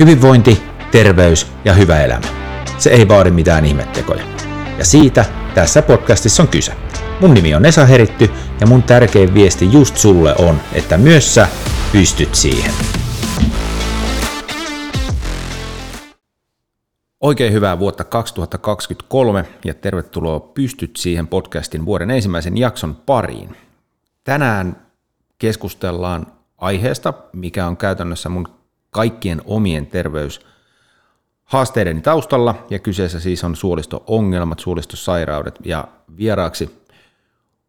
Hyvinvointi, terveys ja hyvä elämä. Se ei vaadi mitään ihmettekoja. Ja siitä tässä podcastissa on kyse. Mun nimi on Esa Heritty ja mun tärkein viesti just sulle on, että myös sä pystyt siihen. Oikein hyvää vuotta 2023 ja tervetuloa Pystyt siihen podcastin vuoden ensimmäisen jakson pariin. Tänään keskustellaan aiheesta, mikä on käytännössä mun kaikkien omien terveyshaasteideni taustalla, ja kyseessä siis on suolisto-ongelmat, suolistosairaudet, ja vieraaksi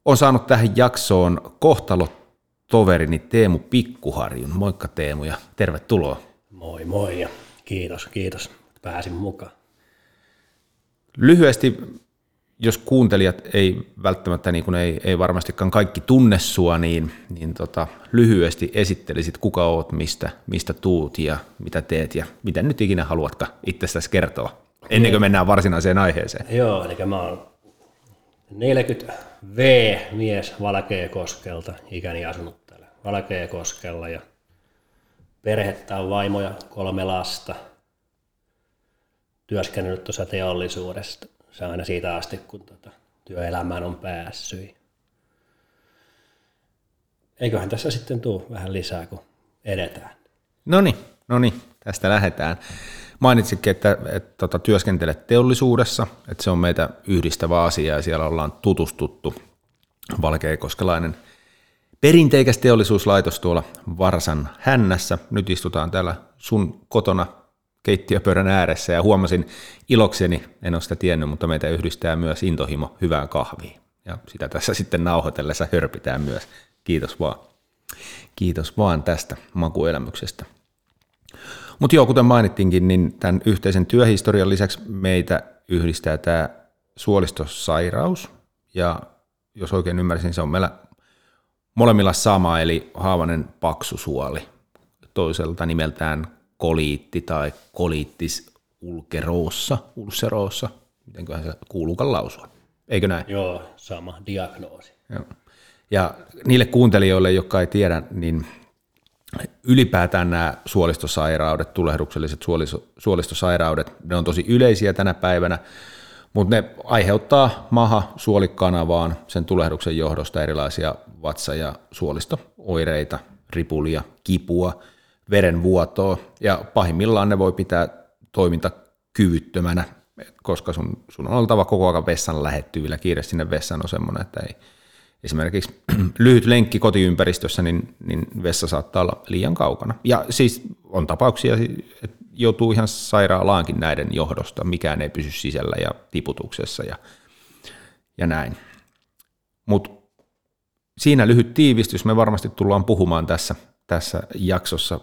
on saanut tähän jaksoon kohtalotoverini Teemu Pikkuharjun. Moikka Teemu ja tervetuloa. Moi moi ja kiitos, kiitos, pääsin mukaan. Lyhyesti jos kuuntelijat ei välttämättä, niin kuin ei, ei varmastikaan kaikki tunne sua, niin, niin tota, lyhyesti esittelisit, kuka oot, mistä, mistä tuut ja mitä teet ja mitä nyt ikinä haluatkaan itsestäsi kertoa, ennen kuin mennään varsinaiseen aiheeseen. Joo, eli mä oon 40V-mies Valkeakoskelta, ikäni asunut täällä Valkeakoskella ja perhettä on vaimoja, kolme lasta, työskennellyt tuossa teollisuudesta se aina siitä asti, kun tota, työelämään on päässyt. Eiköhän tässä sitten tule vähän lisää, kun edetään. No niin, no niin, tästä lähdetään. Mainitsitkin, että, että, tota, työskentelet teollisuudessa, että se on meitä yhdistävä asia ja siellä ollaan tutustuttu. Valkeakoskelainen perinteikäs teollisuuslaitos tuolla Varsan hännässä. Nyt istutaan täällä sun kotona keittiöpöydän ääressä ja huomasin ilokseni, en ole sitä tiennyt, mutta meitä yhdistää myös intohimo hyvään kahviin. Ja sitä tässä sitten nauhoitellessa hörpitään myös. Kiitos vaan. Kiitos vaan tästä makuelämyksestä. Mutta joo, kuten mainittinkin, niin tämän yhteisen työhistorian lisäksi meitä yhdistää tämä suolistosairaus. Ja jos oikein ymmärsin, se on meillä molemmilla sama, eli haavanen paksusuoli. Toiselta nimeltään koliitti tai koliittis ulkeroossa, ulceroossa, mitenköhän se kuuluukaan lausua. Eikö näin? Joo, sama diagnoosi. Joo. Ja niille kuuntelijoille, jotka ei tiedä, niin ylipäätään nämä suolistosairaudet, tulehdukselliset suolistosairaudet, ne on tosi yleisiä tänä päivänä, mutta ne aiheuttaa maha suolikanavaan sen tulehduksen johdosta erilaisia vatsa- ja suolistooireita, ripulia, kipua – verenvuotoa, ja pahimmillaan ne voi pitää toimintakyvyttömänä, koska sun, sun on oltava koko ajan vessan lähettyvillä. Kiire sinne vessaan on semmoinen, että ei, esimerkiksi lyhyt lenkki kotiympäristössä, niin, niin vessa saattaa olla liian kaukana. Ja siis on tapauksia, että joutuu ihan sairaalaankin näiden johdosta, mikään ei pysy sisällä ja tiputuksessa ja, ja näin. Mutta siinä lyhyt tiivistys, me varmasti tullaan puhumaan tässä, tässä jaksossa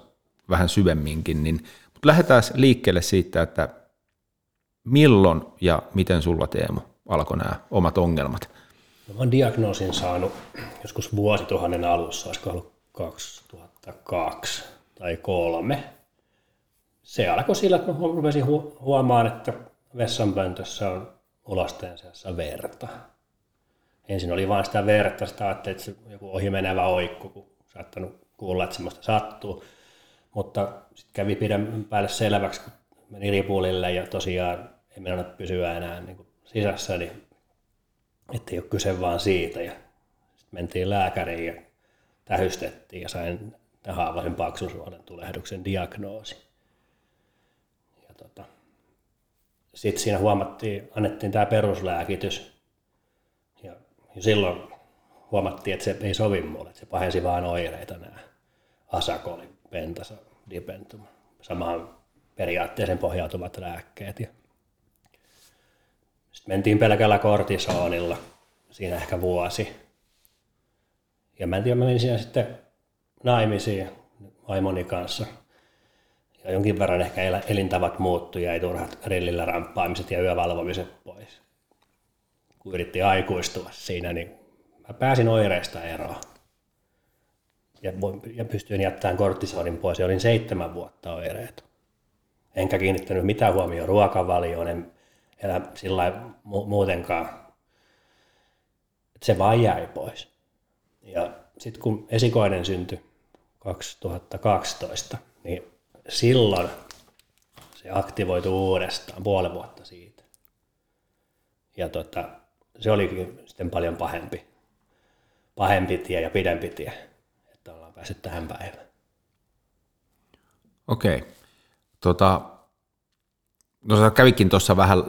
vähän syvemminkin, niin, mutta lähdetään liikkeelle siitä, että milloin ja miten sulla Teemu alkoi nämä omat ongelmat? No, mä olen diagnoosin saanut joskus vuosituhannen alussa, olisiko ollut 2002 tai kolme. Se alkoi sillä, että mä rupesin huomaan, että vessanpöntössä on ulosteen seassa verta. Ensin oli vain sitä verta, sitä että se joku ohimenevä oikku, kun saattanut kuulla, että semmoista sattuu. Mutta sitten kävi pidän päälle selväksi, kun meni ripulille ja tosiaan ei mennä pysyä enää niin kuin sisässä, niin ei ole kyse vaan siitä. Ja sitten mentiin lääkäriin ja tähystettiin ja sain haavaisen paksusuolen tulehduksen diagnoosi. Ja tota, sitten siinä huomattiin, annettiin tämä peruslääkitys. Ja, silloin huomattiin, että se ei sovi mulle, että se pahensi vaan oireita nämä asakoli pentasa dipentum. Samaan periaatteeseen pohjautuvat lääkkeet. Ja sitten mentiin pelkällä kortisonilla, siinä ehkä vuosi. Ja mä en tiedä, mä menin siinä sitten naimisiin vaimoni kanssa. Ja jonkin verran ehkä elintavat muuttui, jäi turhat grillillä ramppaamiset ja yövalvomiset pois. Kun yritti aikuistua siinä, niin mä pääsin oireista eroon ja, ja pystyin jättämään kortisonin pois ja olin seitsemän vuotta oireet. Enkä kiinnittänyt mitään huomioon ruokavalioon, en elä sillä mu- muutenkaan. Se vaan jäi pois. Ja sitten kun esikoinen syntyi 2012, niin silloin se aktivoitu uudestaan puolen vuotta siitä. Ja tota, se olikin sitten paljon pahempi, pahempi tie ja pidempi tie, päässyt tähän päivään. Okei. Tota, no sä kävikin tuossa vähän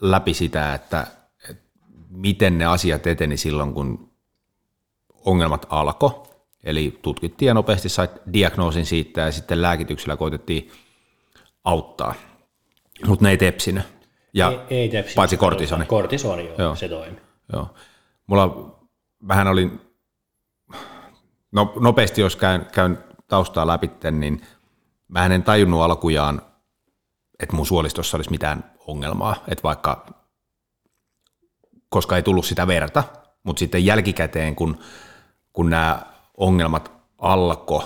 läpi sitä, että, että miten ne asiat eteni silloin, kun ongelmat alkoi. Eli tutkittiin ja nopeasti sait diagnoosin siitä ja sitten lääkityksellä koitettiin auttaa. Mutta ne ei tepsinyt. Ja ei, ei tepsinyt. Paitsi kortisoni. Kortisoni, joo, joo. se toimi. Joo. Mulla vähän oli, no, nopeasti jos käyn, käyn taustaa läpi, niin mä en tajunnut alkujaan, että mun suolistossa olisi mitään ongelmaa, että vaikka, koska ei tullut sitä verta, mutta sitten jälkikäteen, kun, kun nämä ongelmat alkoi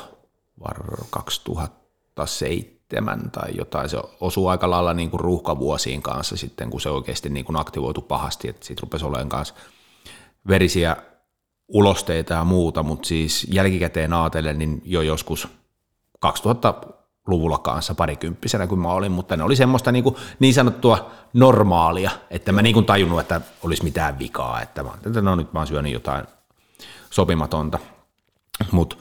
var 2007 tai jotain, se osuu aika lailla niin kuin ruuhkavuosiin kanssa sitten, kun se oikeasti niin kuin aktivoitu pahasti, että siitä rupesi olemaan kanssa verisiä ulosteita ja muuta, mutta siis jälkikäteen ajatellen, niin jo joskus 2000 luvulla kanssa parikymppisenä, kun mä olin, mutta ne oli semmoista niin, kuin, niin sanottua normaalia, että mä niin kuin tajunnut, että olisi mitään vikaa, että mä, että no nyt mä oon syönyt jotain sopimatonta. Mutta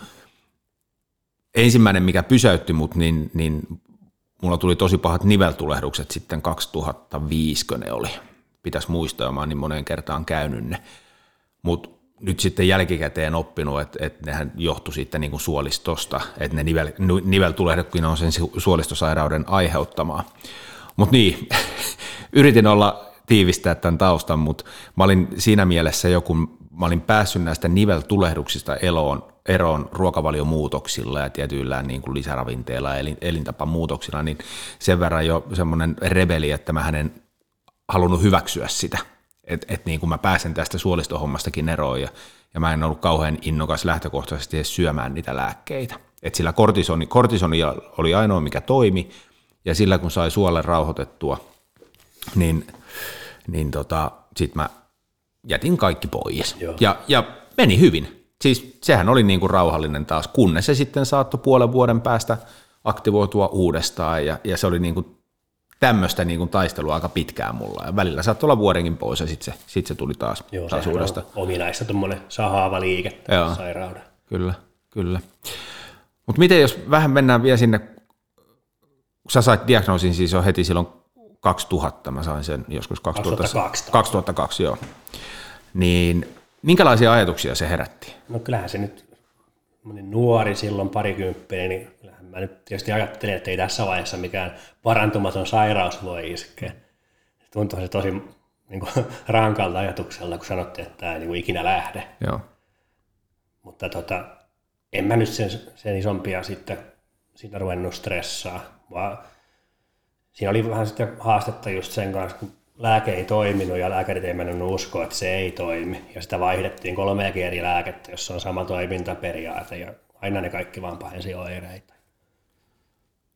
ensimmäinen, mikä pysäytti mut, niin, niin mulla tuli tosi pahat niveltulehdukset sitten 2005, kun ne oli. Pitäisi muistaa, mä oon niin moneen kertaan käynyt ne. Mutta nyt sitten jälkikäteen oppinut, että, että nehän johtui sitten niin kuin suolistosta, että ne nivel, niveltulehdukkin on sen suolistosairauden aiheuttamaa. Mutta niin, yritin olla tiivistää tämän taustan, mutta mä olin siinä mielessä jo, kun mä olin päässyt näistä niveltulehduksista eloon, eroon ruokavaliomuutoksilla ja tietyillä niin kuin lisäravinteilla ja elintapamuutoksilla, niin sen verran jo semmoinen rebeli, että mä hänen halunnut hyväksyä sitä – että et niin kuin mä pääsen tästä suolistohommastakin eroon ja, ja mä en ollut kauhean innokas lähtökohtaisesti edes syömään niitä lääkkeitä. Et sillä kortisoni, kortisoni oli ainoa, mikä toimi, ja sillä kun sai suolle rauhoitettua, niin, niin tota, sitten mä jätin kaikki pois. Ja, ja meni hyvin. Siis sehän oli niin kuin rauhallinen taas, kunnes se sitten saattoi puolen vuoden päästä aktivoitua uudestaan, ja, ja se oli niin kuin tämmöistä niin kuin taistelua aika pitkään mulla. Ja välillä saattoi olla vuodenkin pois ja sitten se, sit se tuli taas, Joo, taas. On ominaista tuommoinen sahaava liike sairauden. Kyllä, kyllä. Mutta miten jos vähän mennään vielä sinne, kun sä sait diagnoosin siis jo heti silloin 2000, mä sain sen joskus 2000, 2002. 2002, joo. Niin minkälaisia ajatuksia se herätti? No kyllähän se nyt nuori silloin parikymppinen, niin mä nyt tietysti ajattelin, että ei tässä vaiheessa mikään parantumaton sairaus voi iskeä. Tuntuu se tosi niin kuin, rankalta ajatukselta, kun sanottiin, että tämä ei niin kuin, ikinä lähde. Joo. Mutta tota, en mä nyt sen, sen isompia sitten sitä ruvennut stressaa, vaan siinä oli vähän sitten haastetta just sen kanssa, kun lääke ei toiminut ja lääkärit ei mennyt uskoa, että se ei toimi. Ja sitä vaihdettiin kolmeakin eri lääkettä, jossa on sama toimintaperiaate ja aina ne kaikki vaan pahensi oireita.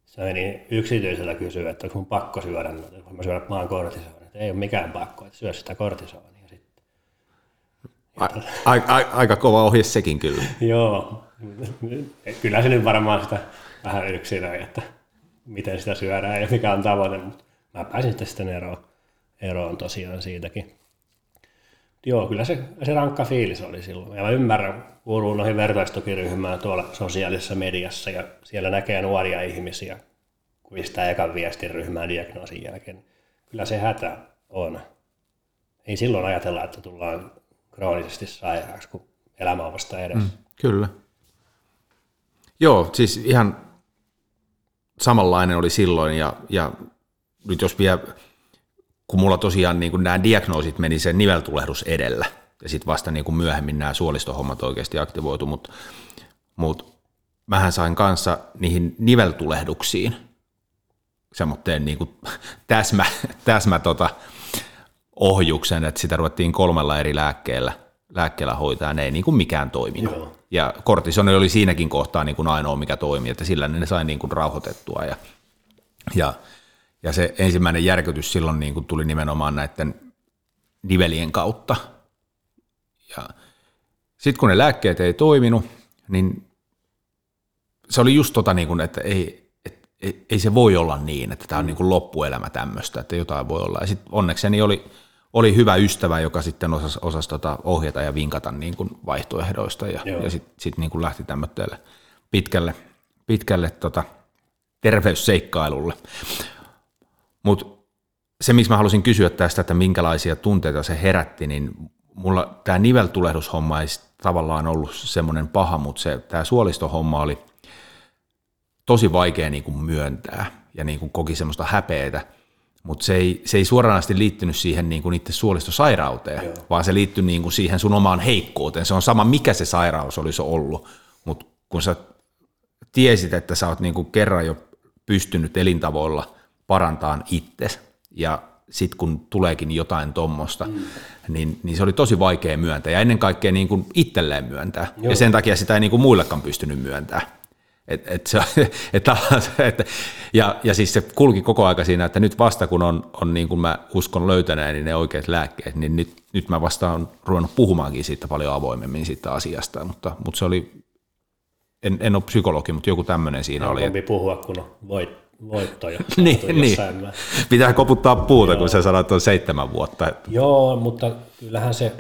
Se meni yksityisellä kysyä, että onko mun pakko syödä noita, kun mä syödä maan kortisonia. Ei ole mikään pakko, että syö sitä kortisonia sitten. A, a, a, aika kova ohje sekin kyllä. Joo, kyllä se nyt varmaan sitä vähän yksilöi, että miten sitä syödään ja mikä on tavoite, mutta mä pääsin sitten eroon, eroon tosiaan siitäkin. Joo, kyllä se, se rankka fiilis oli silloin. Ja mä ymmärrän, kuuluu noihin vertaistukiryhmään tuolla sosiaalisessa mediassa ja siellä näkee nuoria ihmisiä, kun pistää ekan viestin ryhmään diagnoosin jälkeen. Kyllä se hätä on. Ei silloin ajatella, että tullaan kroonisesti sairaaksi, kun elämä on vasta edessä. Mm, kyllä. Joo, siis ihan samanlainen oli silloin ja, ja nyt jos vielä kun mulla tosiaan niin kuin nämä diagnoosit meni sen niveltulehdus edellä, ja sitten vasta niin kuin myöhemmin nämä suolistohommat oikeasti aktivoitu, mutta mut mähän sain kanssa niihin niveltulehduksiin semmoitteen niin kuin täsmä, täsmä tota, ohjuksen, että sitä ruvettiin kolmella eri lääkkeellä, lääkkeellä hoitaa, ne ei niin kuin mikään toiminut. Joo. Ja kortisoni oli siinäkin kohtaa niin kuin ainoa, mikä toimi, että sillä ne sai niin kuin rauhoitettua. Ja, ja ja se ensimmäinen järkytys silloin niin kuin tuli nimenomaan näiden nivelien kautta. Ja sitten kun ne lääkkeet ei toiminut, niin se oli just tota, niin kuin, että ei, et, ei, ei se voi olla niin, että tämä on niin kuin loppuelämä tämmöistä, että jotain voi olla. Ja sitten onnekseni oli, oli hyvä ystävä, joka sitten osasi, osasi tota ohjata ja vinkata niin kuin vaihtoehdoista ja, ja sitten sit niin kuin lähti tämmöiselle pitkälle, pitkälle tota terveysseikkailulle. Mutta se, miksi mä halusin kysyä tästä, että minkälaisia tunteita se herätti, niin mulla tämä niveltulehdushomma ei tavallaan ollut semmoinen paha, mutta se, tämä suolistohomma oli tosi vaikea niin kuin myöntää ja niin kuin koki semmoista häpeetä, mutta se ei, se ei suoranaisesti liittynyt siihen niin kuin itse suolistosairauteen, Joo. vaan se liittyi niin kuin siihen sun omaan heikkouteen. Se on sama, mikä se sairaus olisi ollut, mutta kun sä tiesit, että sä oot niin kuin kerran jo pystynyt elintavoilla parantamaan itse ja sitten kun tuleekin jotain tuommoista, mm. niin, niin se oli tosi vaikea myöntää ja ennen kaikkea niin kuin itselleen myöntää. Joo. Ja sen takia sitä ei niin kuin muillekaan pystynyt myöntämään. Et, et se, et, et, ja, ja siis se kulki koko aika siinä, että nyt vasta kun on, on niin kuin mä uskon löytäneeni niin ne oikeat lääkkeet, niin nyt, nyt mä vasta on ruvennut puhumaankin siitä paljon avoimemmin siitä asiasta, mutta, mutta se oli, en, en ole psykologi, mutta joku tämmöinen siinä no, oli. Että... puhua, kun on voit, voittoja. niin, niin. Pitää koputtaa puuta, Joo. kun sä sanot, että on seitsemän vuotta. Joo, mutta kyllähän se,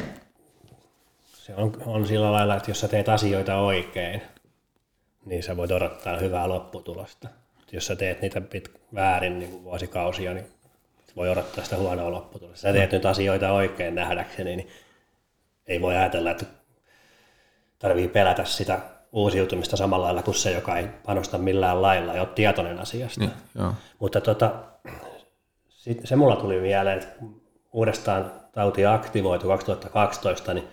se on, on sillä lailla, että jos sä teet asioita oikein, niin sä voit odottaa hyvää lopputulosta. Jos sä teet niitä pit, väärin niin kuin vuosikausia, niin voi odottaa sitä huonoa lopputulosta. Sä teet nyt asioita oikein nähdäkseni, niin ei voi ajatella, että tarvii pelätä sitä uusiutumista samalla lailla kuin se, joka ei panosta millään lailla ja ole tietoinen asiasta. Niin, joo. Mutta tota, sit, se mulla tuli mieleen, että uudestaan tauti aktivoitu 2012, niin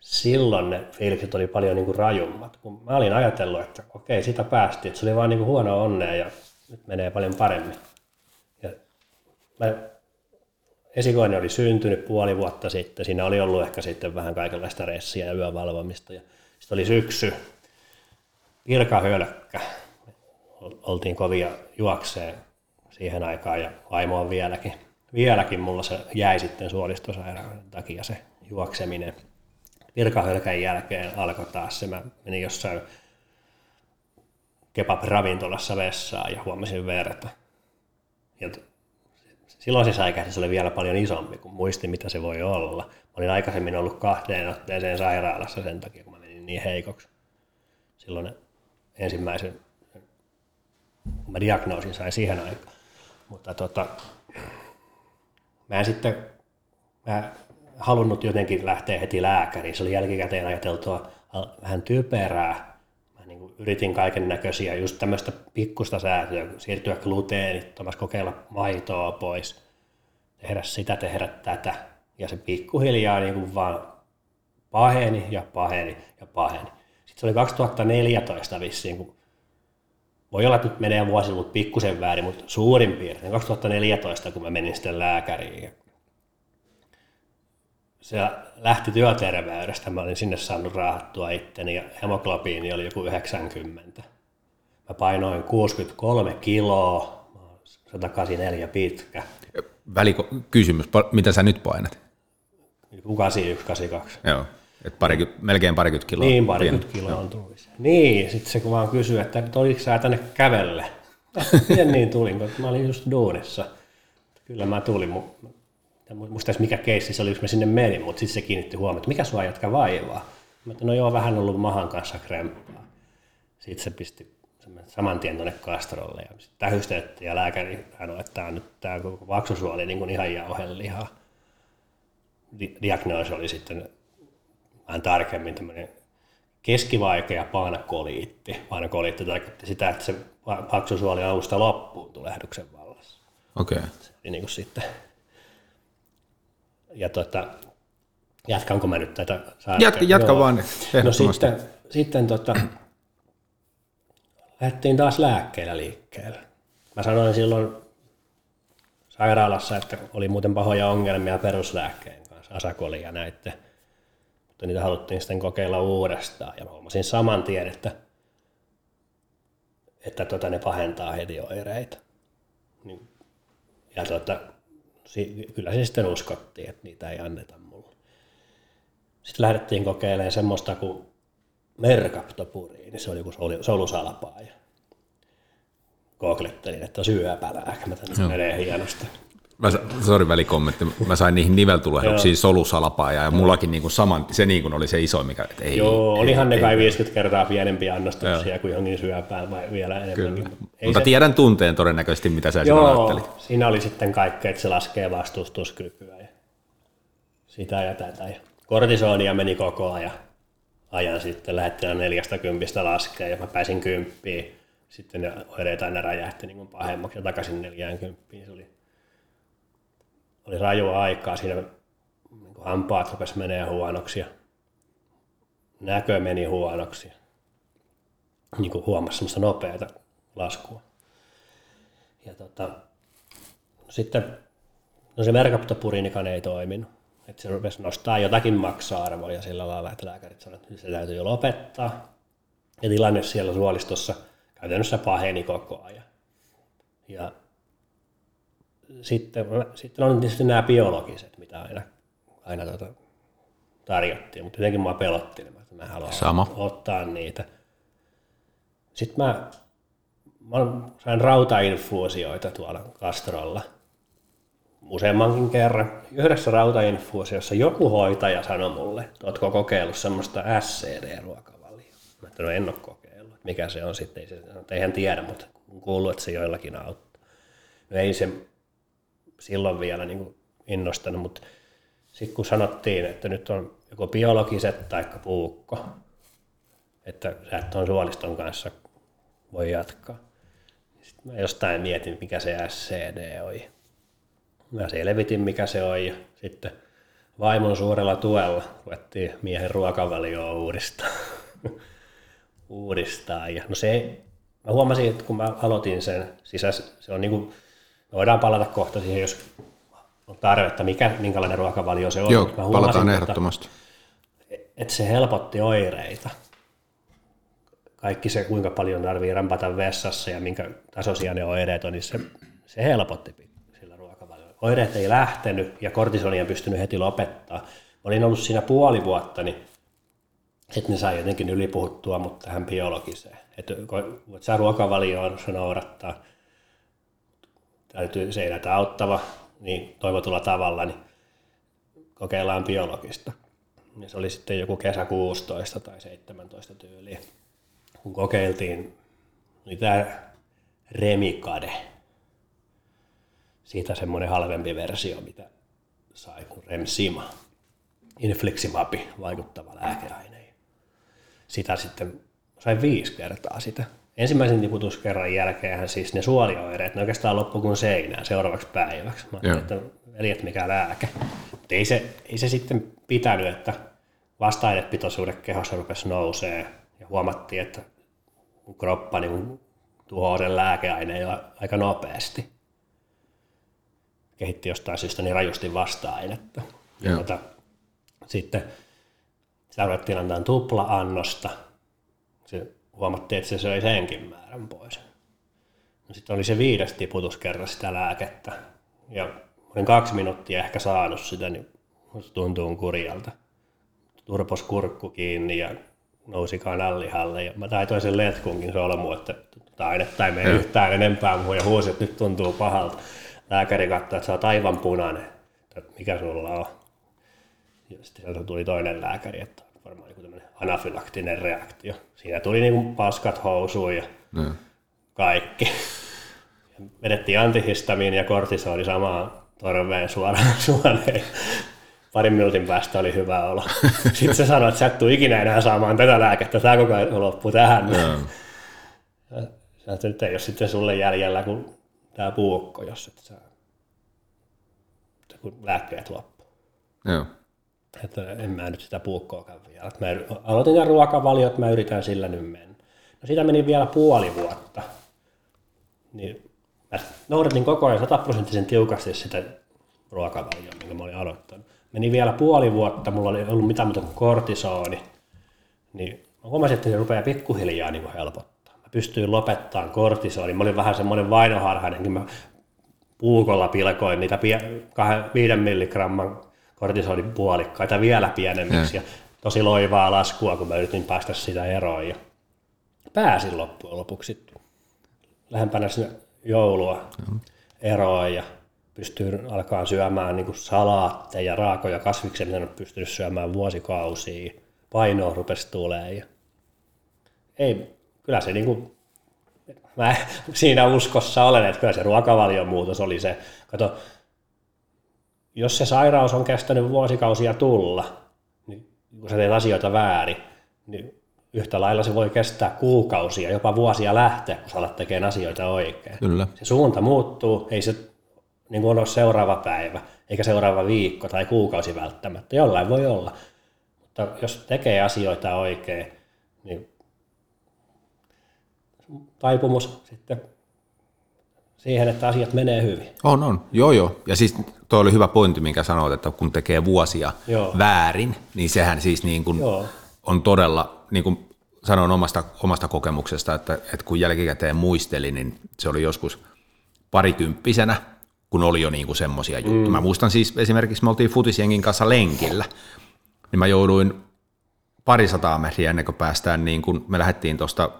silloin ne fiilikset oli paljon niin kuin rajummat. Kun mä olin ajatellut, että okei, sitä päästiin, että se oli vaan niin kuin huono onnea ja nyt menee paljon paremmin. Ja mä, esikoinen oli syntynyt puoli vuotta sitten, siinä oli ollut ehkä sitten vähän kaikenlaista ressiä ja yövalvomista. Ja sitten oli syksy, virkahölkkä, oltiin kovia juokseen siihen aikaan ja vaimo on vieläkin. Vieläkin mulla se jäi sitten suolistosairauden takia se juokseminen virkahölkän jälkeen alkoi taas se. Mä menin jossain kebab-ravintolassa vessaan ja huomasin verta. Ja silloin se säikähdys oli vielä paljon isompi, kun muistin, mitä se voi olla. Mä olin aikaisemmin ollut kahteen otteeseen sairaalassa sen takia, kun mä menin niin heikoksi. Silloin ensimmäisen, kun mä diagnoosin sain siihen aikaan. Mutta tota, mä en sitten, mä halunnut jotenkin lähteä heti lääkäriin. Se oli jälkikäteen ajateltua vähän typerää. Mä niin kuin yritin kaiken näköisiä, just tämmöistä pikkusta säätöä, siirtyä gluteenittomasti, kokeilla maitoa pois, tehdä sitä, tehdä tätä. Ja se pikkuhiljaa niin kuin vaan paheni ja paheni ja paheni. Se oli 2014 vissiin, kun voi olla, että nyt menee vuosi ollut pikkusen väärin, mutta suurin piirtein 2014, kun mä menin sitten lääkäriin se lähti työterveydestä. Mä olin sinne saanut raahattua itteni ja hemoglobiini oli joku 90. Mä painoin 63 kiloa, 184 pitkä. Väliko, kysymys, mitä sä nyt painat? 81, 82. Joo, et pari, melkein parikymmentä kiloa. Niin, parikymmentä kiloa on tullut. Niin, sitten se kun vaan kysyi, että oliko sä tänne kävelle? Miten niin tulin, kun mä olin just duunissa. Kyllä mä tulin, muista edes mikä keissi se oli, jos mä sinne menin, mutta sitten se kiinnitti huomioon, että mikä sua jatka vaivaa. Mä että no joo, vähän ollut mahan kanssa kremppaa. Sitten se pisti saman tien tuonne kastrolle ja sitten tähystettiin ja lääkäri sanoi, että tämä, nyt, tämä koko vaksusuoli niin kuin ihan jauhelihaa. Di- diagnoosi oli sitten vähän tarkemmin tämmöinen keskivaikea paanakoliitti. Paanakoliitti tarkoitti sitä, että se vaksusuoli alusta loppuun tulehduksen vallassa. Okei. Okay. niin kuin sitten ja tota, jatkanko mä nyt tätä Jatka, jatka Joo. vaan. No sitten, sitten tota, lähdettiin taas lääkkeellä liikkeelle. Mä sanoin silloin sairaalassa, että oli muuten pahoja ongelmia peruslääkkeen kanssa, asakoli ja näitä. Mutta niitä haluttiin sitten kokeilla uudestaan ja huomasin saman tien, että, että tota, ne pahentaa heti oireita. Niin, ja tota, kyllä se sitten uskottiin, että niitä ei anneta mulle. Sitten lähdettiin kokeilemaan semmoista kuin merkaptopuriin, niin se oli joku solusalpaaja. googlettelin, että syöpälääkä, mä tänne menee hienosti. Mä, sori välikommentti, mä sain niihin niveltulehduksiin solusalpaa ja mullakin niin kuin saman, se niin kuin oli se iso, mikä, että ei. Joo, ei, olihan ei, ne kai 50 kertaa pienempiä annostuksia kuin johonkin syöpään vai vielä enemmänkin. Ei Mutta se... tiedän tunteen todennäköisesti, mitä sä Joo, ajattelit. siinä oli sitten kaikkea, että se laskee vastustuskykyä ja sitä ja tätä. Ja kortisonia meni koko ajan, ajan sitten, lähettiin neljästä kympistä laskea ja mä pääsin kymppiin. Sitten ne oireet aina räjähti niin pahemmaksi ja takaisin neljään kymppiin. Se oli oli rajua aikaa, siinä niin hampaat rupesi menee huonoksi ja näkö meni huonoksi. Niin kuin huomasi semmoista nopeata laskua. Ja tota, sitten no se merkaptopurinikan ei toiminut. Että se rupesi nostaa jotakin maksa-arvoja sillä lailla, että lääkärit sanoivat, että se täytyy jo lopettaa. Ja tilanne siellä suolistossa käytännössä paheni koko ajan. Ja sitten, sitten on tietysti nämä biologiset, mitä aina, aina tuota, tarjottiin, mutta jotenkin mä pelottiin, että mä haluan Sama. ottaa niitä. Sitten mä, mä sain rautainfuusioita tuolla Castrolla useammankin kerran. Yhdessä rautainfuusiossa joku hoitaja sanoi mulle, että ootko kokeillut semmoista SCD-ruokavalioa. Mä että no en ole kokeillut, mikä se on sitten, ei se, eihän tiedä, mutta kuuluu, että se joillakin auttaa. No ei se silloin vielä niin kuin innostanut, mutta sitten kun sanottiin, että nyt on joko biologiset tai puukko, että sä et tuon suoliston kanssa voi jatkaa. Sitten mä jostain mietin, mikä se SCD oli. Mä selvitin, mikä se on ja sitten vaimon suurella tuella ruvettiin miehen ruokavalioa uudistaa. uudistaa. Ja no se, mä huomasin, että kun mä aloitin sen sisäs, se on niin kuin voidaan palata kohta siihen, jos on tarvetta, mikä, minkälainen ruokavalio se on. Joo, Mä palataan ehdottomasti. Että, että se helpotti oireita. Kaikki se, kuinka paljon tarvii rampata vessassa ja minkä tasoisia ne oireet on, niin se, se helpotti sillä ruokavaliolla. Oireet ei lähtenyt ja kortisoni ei pystynyt heti lopettaa. Mä olin ollut siinä puoli vuotta, niin että ne sai jotenkin ylipuhuttua mutta tähän biologiseen. Että voit sä ruokavalioon se noudattaa – täytyy seinätä auttava niin toivotulla tavalla, niin kokeillaan biologista. Ja se oli sitten joku kesä 16 tai 17 tyyliä, kun kokeiltiin niin tämä Remikade. Siitä semmoinen halvempi versio, mitä sai kuin Remsima. Infliximapi, vaikuttava lääkeaine. Sitä sitten sai viisi kertaa sitä ensimmäisen tiputuskerran jälkeen siis ne suolioireet, ne oikeastaan loppu kuin seinään seuraavaksi päiväksi. Mä ajattelin, että veljet mikä lääke. Mutta ei se, ei se sitten pitänyt, että vasta-ainepitoisuudet kehossa rupesi nousee ja huomattiin, että kroppa niin tuhoaa sen lääkeaineen aika nopeasti. Kehitti jostain syystä niin rajusti vasta-ainetta. Ja tota, sitten sitä ruvettiin antaa tupla-annosta. Huomattiin, että se söi senkin määrän pois. No sitten oli se viides tiputus kerran sitä lääkettä. Ja olin kaksi minuuttia ehkä saanut sitä, niin tuntuu kurjalta. Turpos kurkku kiinni ja nousi kanallihalle. Ja mä taitoin sen letkunkin solmu, että ainetta ei mene yhtään enempää muuhun ja huusi, että nyt tuntuu pahalta. Lääkäri katsoi, että sä oot aivan punainen. Että mikä sulla on? Ja sitten sieltä tuli toinen lääkäri, että anafylaktinen reaktio. Siinä tuli niinku paskat housuun ja no. kaikki. Ja vedettiin antihistamiin ja kortisoni samaan torveen suoraan suoneen. Parin minuutin päästä oli hyvä olo. Sitten se sanoi, että sä et tule ikinä enää saamaan tätä lääkettä, tämä koko ajan loppuu tähän. No. Ja nyt ei ole sitten sulle jäljellä kuin tämä puukko, jos et saa, kun lääkkeet loppuu. Joo. Että en mä nyt sitä puukkoakaan vielä. Mä aloitin ne ruokavaliot, mä yritän sillä nyt mennä. No siitä meni vielä puoli vuotta. Niin mä noudatin koko ajan sataprosenttisen tiukasti sitä ruokavalioa, minkä mä olin aloittanut. Meni vielä puoli vuotta, mulla oli ollut mitään muuta kuin kortisooni. Niin mä huomasin, että se rupeaa pikkuhiljaa niin helpottaa. Mä pystyin lopettamaan kortisooni. Mä olin vähän semmoinen vainoharhainen, niin mä puukolla pilkoin niitä 5 milligramman kortisonin puolikkaita vielä pienemmiksi ja. ja tosi loivaa laskua, kun mä yritin päästä sitä eroon. Ja pääsin loppujen lopuksi lähempänä sinne joulua eroon ja pystyy alkaa syömään niin salaatteja, raakoja kasviksia, mitä en ole pystynyt syömään vuosikausia. Painoa rupesi tulemaan. Ja ei, kyllä se niin kuin, mä siinä uskossa olen, että kyllä se ruokavalion muutos oli se. Kato, jos se sairaus on kestänyt vuosikausia tulla, niin kun sä teet asioita väärin, niin yhtä lailla se voi kestää kuukausia, jopa vuosia lähteä, kun sä alat tekemään asioita oikein. Kyllä. Se suunta muuttuu, ei se niin kuin ole seuraava päivä, eikä seuraava viikko tai kuukausi välttämättä. Jollain voi olla. Mutta jos tekee asioita oikein, niin taipumus sitten siihen, että asiat menee hyvin. On, on. Joo, joo. Ja siis toi oli hyvä pointti, minkä sanoit, että kun tekee vuosia Joo. väärin, niin sehän siis niin kuin Joo. on todella, niin kuin sanoin omasta, omasta kokemuksesta, että, että kun jälkikäteen muisteli, niin se oli joskus parikymppisenä, kun oli jo niin kuin semmoisia juttuja. Mm. Mä muistan siis esimerkiksi, me oltiin futisjengin kanssa lenkillä, niin mä jouduin parisataa metriä ennen kuin päästään, niin kun me lähdettiin tuosta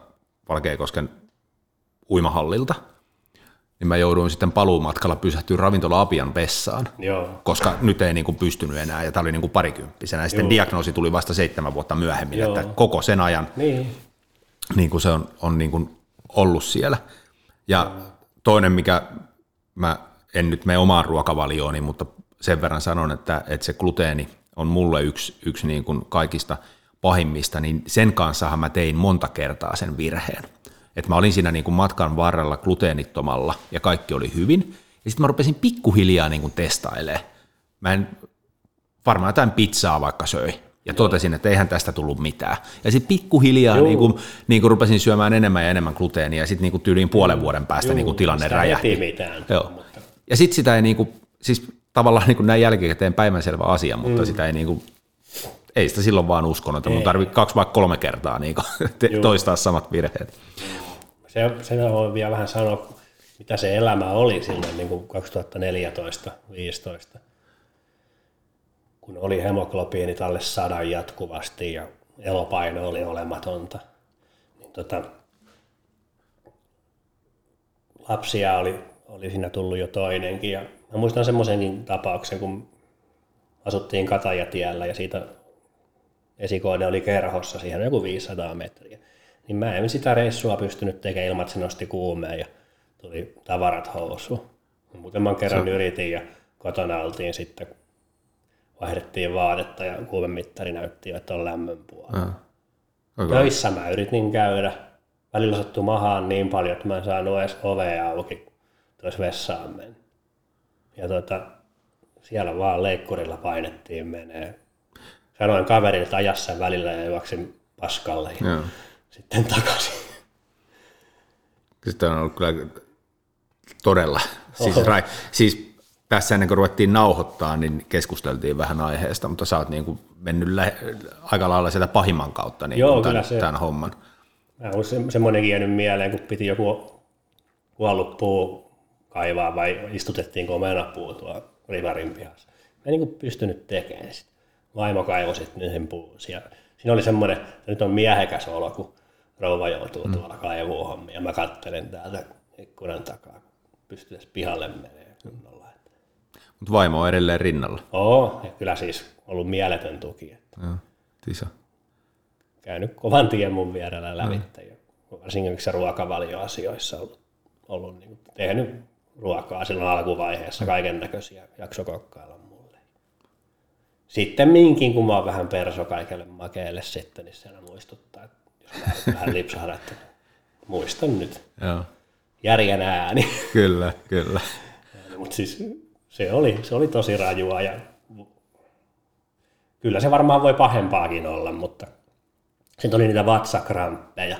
Valkeakosken uimahallilta, niin mä jouduin sitten paluumatkalla pysähtyä ravintola Apian vessaan, Joo. koska nyt ei niin kuin pystynyt enää, ja tämä oli niin kuin parikymppisenä, ja sitten Joo. diagnoosi tuli vasta seitsemän vuotta myöhemmin, Joo. että koko sen ajan Niin. niin kuin se on, on niin kuin ollut siellä. Ja toinen, mikä mä en nyt mene omaan ruokavaliooni, mutta sen verran sanon, että, että se gluteeni on mulle yksi, yksi niin kuin kaikista pahimmista, niin sen kanssahan mä tein monta kertaa sen virheen. Että mä olin siinä niin kuin matkan varrella gluteenittomalla ja kaikki oli hyvin. Ja sitten mä rupesin pikkuhiljaa niin kuin testailemaan. Mä en varmaan jotain pizzaa vaikka söi. Ja totesin, että eihän tästä tullut mitään. Ja sitten pikkuhiljaa Juu. niin kuin, niin kuin rupesin syömään enemmän ja enemmän gluteenia, ja sitten niin kuin tyyliin puolen vuoden päästä Juu, niin kuin tilanne sitä räjähti. mitään. Joo. Mutta, Ja sitten sitä ei niin kuin, siis tavallaan niin kuin näin jälkikäteen päivänselvä asia, mutta mm. sitä ei niin kuin, ei sitä silloin vaan uskonut, että mun tarvii kaksi vai kolme kertaa niin kuin, te, toistaa samat virheet. se, sen voi vielä vähän sanoa, mitä se elämä oli silloin niin kuin 2014-2015, kun oli hemoglobiinit alle sadan jatkuvasti ja elopaino oli olematonta. Niin tota, lapsia oli, oli siinä tullut jo toinenkin. Ja mä muistan semmoisenkin tapauksen, kun asuttiin Katajatiellä ja siitä esikoinen oli kerhossa, siihen on joku 500 metriä. Niin mä en sitä reissua pystynyt tekemään ilman, että se nosti kuumeen ja tuli tavarat housuun. Muutaman kerran yritin ja kotona oltiin sitten, vaihdettiin vaatetta ja kuumemittari näytti, että on lämmön puolella. Okay. Töissä mä yritin käydä. Välillä sattui mahaan niin paljon, että mä en saanut edes ovea auki, että olisi vessaan mennyt. Ja tota, siellä vaan leikkurilla painettiin menee. Sanoin kaverille, että aja sen välillä ja juoksin paskalle ja Joo. sitten takaisin. Sitten on ollut kyllä todella, siis, Oho. rai, siis tässä ennen kuin ruvettiin nauhoittaa, niin keskusteltiin vähän aiheesta, mutta sä oot niin kuin mennyt lä- aika lailla sieltä pahimman kautta niin Joo, tämän, se- tämän homman. Mä on se, semmoinenkin jäänyt mieleen, kun piti joku kuollut puu kaivaa vai istutettiin omenapuu tuolla rivarin pihassa. Mä en niin kuin pystynyt tekemään sitä. Vaimo kaivoi sitten sen puun. Ja siinä oli semmoinen, että nyt on miehekäs olo, kun rouva joutuu tuolla kaivuun hommia. Mä kattelen täältä ikkunan takaa, kun pystyisi pihalle menee kunnolla. Mutta vaimo on edelleen rinnalla. Oo, ja kyllä siis ollut mieletön tuki. Että Joo, tisa. käynyt kovan tien mun vierellä lävitse. Ja varsinkin yksi ruokavalioasioissa ollut, ollut niin tehnyt ruokaa silloin alkuvaiheessa, kaiken näköisiä jakso kokkailla mulle. Sitten minkin, kun mä oon vähän perso kaikelle makeelle sitten, niin se muistuttaa, että jos vähän lipsahdan, että muistan nyt Joo, järjen ääni. kyllä, kyllä. Mutta siis se oli, se oli tosi rajua ja kyllä se varmaan voi pahempaakin olla, mutta sitten oli niitä vatsakramppeja.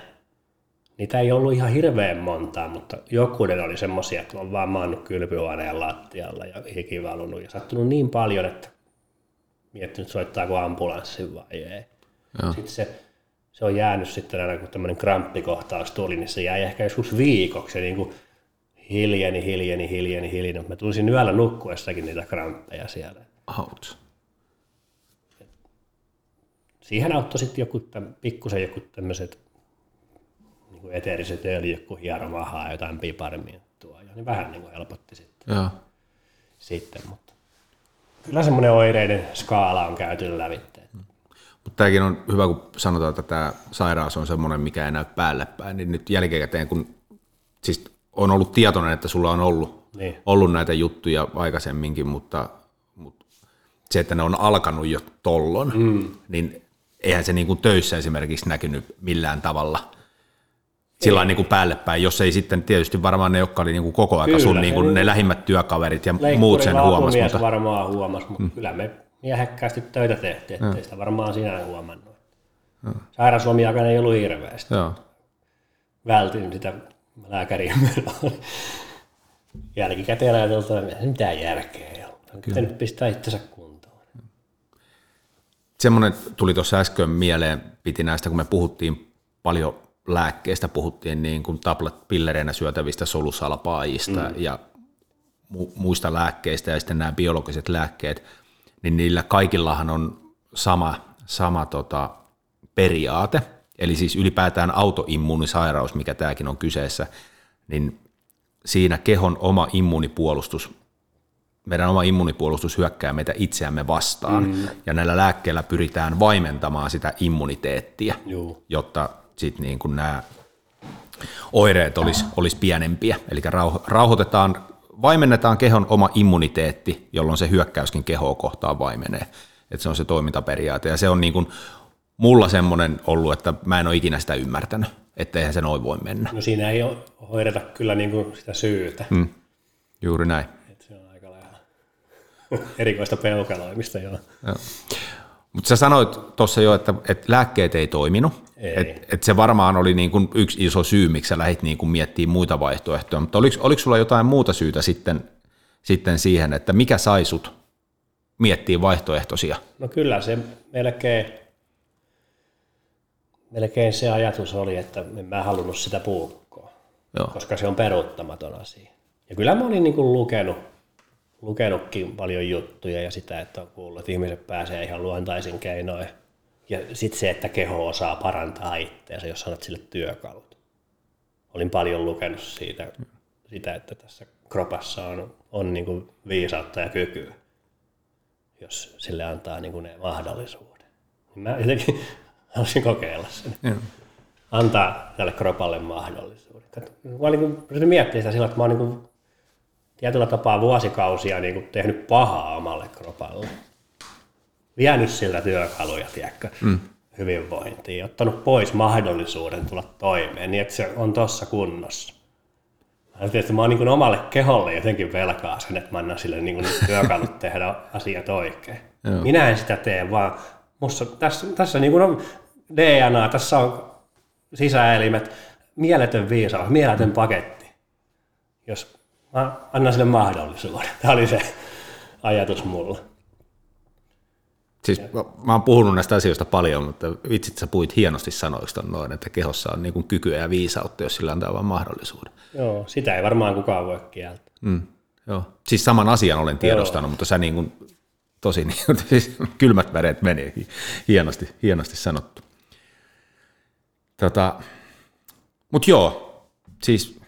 Niitä ei ollut ihan hirveän montaa, mutta jokunen oli semmoisia, että oon vaan maannut kylpyhuoneen lattialla ja hiki valunut ja sattunut niin paljon, että miettinyt soittaako ambulanssin vai ei. Joo. Sitten se, se on jäänyt sitten aina, kun tämmöinen kramppikohtaus tuli, niin se jäi ehkä joskus viikoksi. Niin kuin hiljeni, hiljeni, hiljeni, hiljeni. Mä tunsin yöllä nukkuessakin niitä kramppeja siellä. Ouch. Siihen auttoi sitten joku, täm- pikkusen joku tämmöiset niin kuin eteeriset öljyt, kun hieromahaa jotain piparminttua. Ja niin vähän niin kuin helpotti sitten. Joo. sitten mutta kyllä semmoinen oireiden skaala on käyty lävitse. Mutta tämäkin on hyvä, kun sanotaan, että tämä sairaus on semmoinen, mikä ei näy päälle päin, niin nyt jälkikäteen, kun siis on ollut tietoinen, että sulla on ollut, Niin. ollut näitä juttuja aikaisemminkin, mutta, mutta se, että ne on alkanut jo tollon, mm. niin eihän se niin kuin töissä esimerkiksi näkynyt millään tavalla sillä niin kuin päälle päin, jos ei sitten tietysti varmaan ne, jotka oli niin kuin koko ajan Kyllä, sun niin kuin ne lähimmät työkaverit ja muut Leikkurilla sen huomasi, mutta varmaan huomasi, mutta mm. kyllä me miehekkäästi töitä tehtiin, ettei sitä varmaan sinä huomannut. Sairauslomiakaan ei ollut hirveästi. joo. Vältin sitä lääkäriä. Jälkikäteen ajateltu, että mitään järkeä ei ollut. Nyt pistää itsensä kuntoon. Semmoinen tuli tuossa äsken mieleen, piti näistä, kun me puhuttiin paljon lääkkeistä, puhuttiin niin kuin tablet-pillereinä syötävistä solusalpaajista mm. ja mu- muista lääkkeistä ja sitten nämä biologiset lääkkeet, niin niillä kaikillahan on sama, sama tota, periaate, eli siis ylipäätään autoimmuunisairaus, mikä tämäkin on kyseessä, niin siinä kehon oma immunipuolustus meidän oma immunipuolustus hyökkää meitä itseämme vastaan, mm. ja näillä lääkkeillä pyritään vaimentamaan sitä immuniteettia, Juu. jotta sitten niin kuin nämä oireet olisi olis pienempiä, eli rauho- rauhoitetaan, vaimennetaan kehon oma immuniteetti, jolloin se hyökkäyskin kehoa kohtaan vaimenee. Et se on se toimintaperiaate, ja se on niin kuin mulla semmoinen ollut, että mä en ole ikinä sitä ymmärtänyt, että eihän se noin voi mennä. No siinä ei ole hoideta kyllä niin kuin sitä syytä. Mm. Juuri näin. Et se on aika lailla erikoista peukaloimista joo. Mutta sä sanoit tuossa jo, että, että lääkkeet ei toiminut. Ei. Et, et se varmaan oli niin kuin yksi iso syy, miksi sä lähdit niin kuin miettimään muita vaihtoehtoja. Mutta oliko, oliko sulla jotain muuta syytä sitten, sitten siihen, että mikä sai sut miettiä vaihtoehtoisia? No kyllä se melkein, melkein se ajatus oli, että en mä halunnut sitä puukkoa, Joo. koska se on peruuttamaton asia. Ja kyllä mä olin niin kuin lukenut, lukenutkin paljon juttuja ja sitä, että on kuullut, että ihmiset pääsee ihan luontaisin keinoin. Ja sitten se, että keho osaa parantaa itseänsä, jos sanot sille työkalut. Olin paljon lukenut siitä, sitä, että tässä kropassa on, on niin kuin viisautta ja kykyä jos sille antaa niin kuin ne mahdollisuuden. Mä jotenkin haluaisin kokeilla sen. Joo. Antaa tälle kropalle mahdollisuuden. Mä olin niin miettiä sitä sillä, että mä oon niin tietyllä tapaa vuosikausia niin kuin, tehnyt pahaa omalle kropalle. Vienyt siltä työkaluja, tiedätkö, mm. hyvinvointiin, ottanut pois mahdollisuuden tulla toimeen niin, että se on tuossa kunnossa. Mä ajattelin, että mä oon niin omalle keholle jotenkin velkaa sen, että mä annan sille niin kuin työkalut tehdä asiat oikein. Joo. Minä en sitä tee, vaan musta, tässä, tässä niin kuin on DNA, tässä on sisäelimet, mieletön viisaus, mieletön paketti. Jos mä annan sille mahdollisuuden. Tämä oli se ajatus mulla. Siis mä, mä oon puhunut näistä asioista paljon, mutta vitsit sä puhuit hienosti sanoista noin, että kehossa on niin kykyä ja viisautta, jos sillä antaa vaan mahdollisuuden. Joo, sitä ei varmaan kukaan voi kieltää. Mm, joo. Siis saman asian olen tiedostanut, mutta sä niin kuin, tosi niin, siis kylmät väreet meni. Hienosti, hienosti sanottu. Tota, mutta joo, siis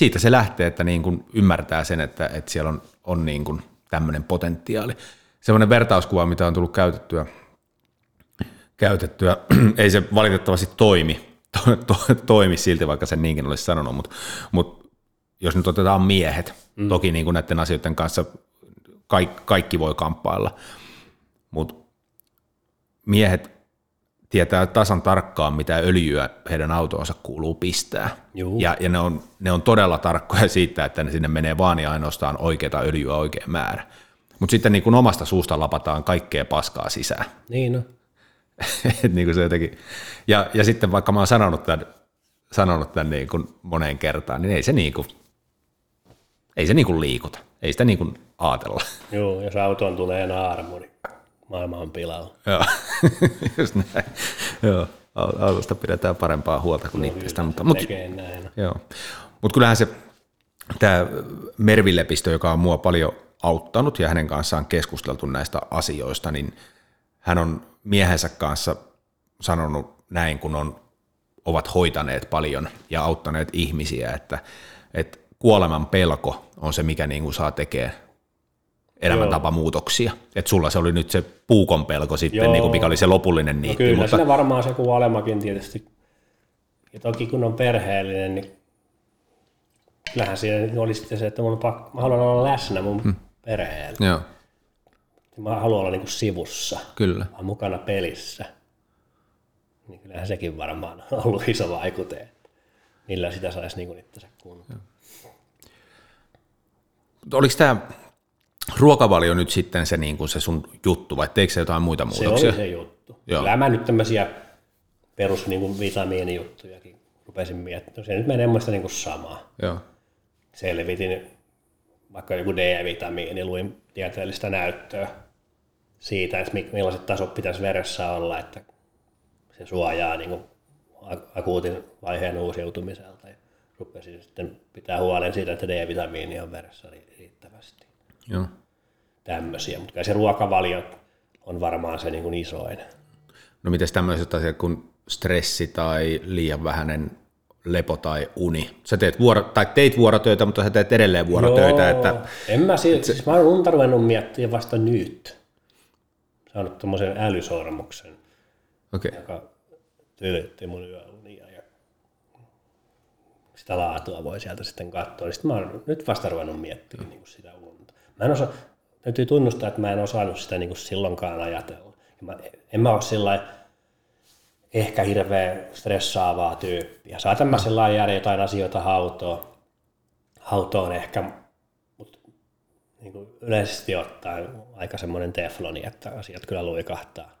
siitä se lähtee, että niin kuin ymmärtää sen, että, että siellä on, on niin kuin tämmöinen potentiaali. Semmoinen vertauskuva, mitä on tullut käytettyä, käytettyä ei se valitettavasti toimi, to, to, toimi silti, vaikka sen niinkin olisi sanonut, mutta, mutta jos nyt otetaan miehet, mm. toki niin kuin näiden asioiden kanssa kaikki, kaikki voi kamppailla, mutta miehet tietää tasan tarkkaan, mitä öljyä heidän autoonsa kuuluu pistää. Juu. Ja, ja ne, on, ne on todella tarkkoja siitä, että ne sinne menee vaan ja ainoastaan oikeita öljyä oikea määrä. Mutta sitten niin kuin omasta suusta lapataan kaikkea paskaa sisään. Niin no. Et niin kuin se jotenkin, ja, ja sitten vaikka mä oon sanonut tämän, sanonut tämän niin kuin moneen kertaan, niin ei se, niin kuin, ei se niin kuin liikuta. Ei sitä niin kuin ajatella. Joo, jos autoon tulee naarmu, niin maailma on pilalla. Joo, just näin. Joo, autosta pidetään parempaa huolta kuin itsestä. Mutta, mutta, joo. Mutta kyllähän se, tämä Mervi Lepistö, joka on mua paljon auttanut ja hänen kanssaan keskusteltu näistä asioista, niin hän on miehensä kanssa sanonut näin, kun on ovat hoitaneet paljon ja auttaneet ihmisiä, että, että kuoleman pelko on se, mikä niin kuin saa tekemään elämäntapamuutoksia. Että sulla se oli nyt se puukon pelko sitten, niin kuin mikä oli se lopullinen niitti. No kyllä, mutta... siinä varmaan se kuolemakin tietysti. Ja toki kun on perheellinen, niin kyllähän siinä oli sitten se, että mun pakko, mä haluan olla läsnä mun hmm. perheellä. Joo. Mä haluan olla niin kuin sivussa. Kyllä. Mä mukana pelissä. Niin kyllähän sekin varmaan on ollut iso vaikute, millä sitä saisi niin itsensä kuntoon. Oliko tämä ruokavalio nyt sitten se, niin kuin se sun juttu, vai teikö se jotain muita muutoksia? Se oli se juttu. Joo. Kyllä mä nyt tämmöisiä perus niin kuin vitamiinijuttujakin rupesin miettimään. Se nyt menee mun niin kuin samaa. Joo. Selvitin vaikka joku D-vitamiini, luin tieteellistä näyttöä siitä, että millaiset tasot pitäisi veressä olla, että se suojaa niin kuin akuutin vaiheen uusiutumiselta. Ja rupesin sitten pitää huolen siitä, että D-vitamiini on veressä riittävästi. Joo. Tämmöisiä, mutta se ruokavalio on varmaan se niin kuin isoin. No miten tämmöiset asiat kuin stressi tai liian vähäinen lepo tai uni. Sä teet vuoro, tai teit vuorotöitä, mutta sä teet edelleen vuorotöitä. Joo, että, en mä, siis, se, siis mä oon unta ruvennut miettiä vasta nyt. Saanut tuommoisen älysormuksen, okay. joka tylytti mun yöunia ja sitä laatua voi sieltä sitten katsoa. Sitten mä oon nyt vasta ruvennut miettimään mm. niin sitä unta. Mä en osaa, täytyy tunnustaa, että mä en osannut sitä niin kuin silloinkaan ajatella. Ja mä, en mä ole sillä ehkä hirveän stressaavaa tyyppiä. Saatan mä sellainen jäädä jotain asioita hautoon, hautoon ehkä, mutta niin kuin yleisesti ottaen aika semmoinen tefloni, että asiat kyllä luikahtaa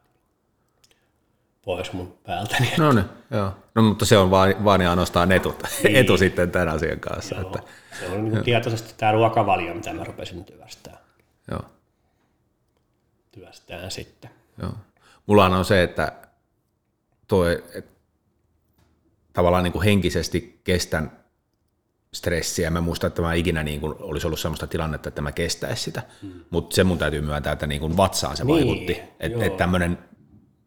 pois mun päältäni. No niin, joo. No mutta se on vaan, vaan ja ainoastaan etu, niin. etu sitten tämän asian kanssa. Joo. Että, se on niin tietoisesti tämä ruokavalio, mitä mä rupesin työstää. Joo. Työstään sitten. Joo. Mulla on se, että toi, et, tavallaan niin kuin henkisesti kestän stressiä. Mä muistan, että mä ikinä niin kuin olisi ollut sellaista tilannetta, että mä kestäisi sitä. Hmm. Mutta se mun täytyy myöntää, että niin kuin vatsaan se niin, vaikutti. Että et tämmöinen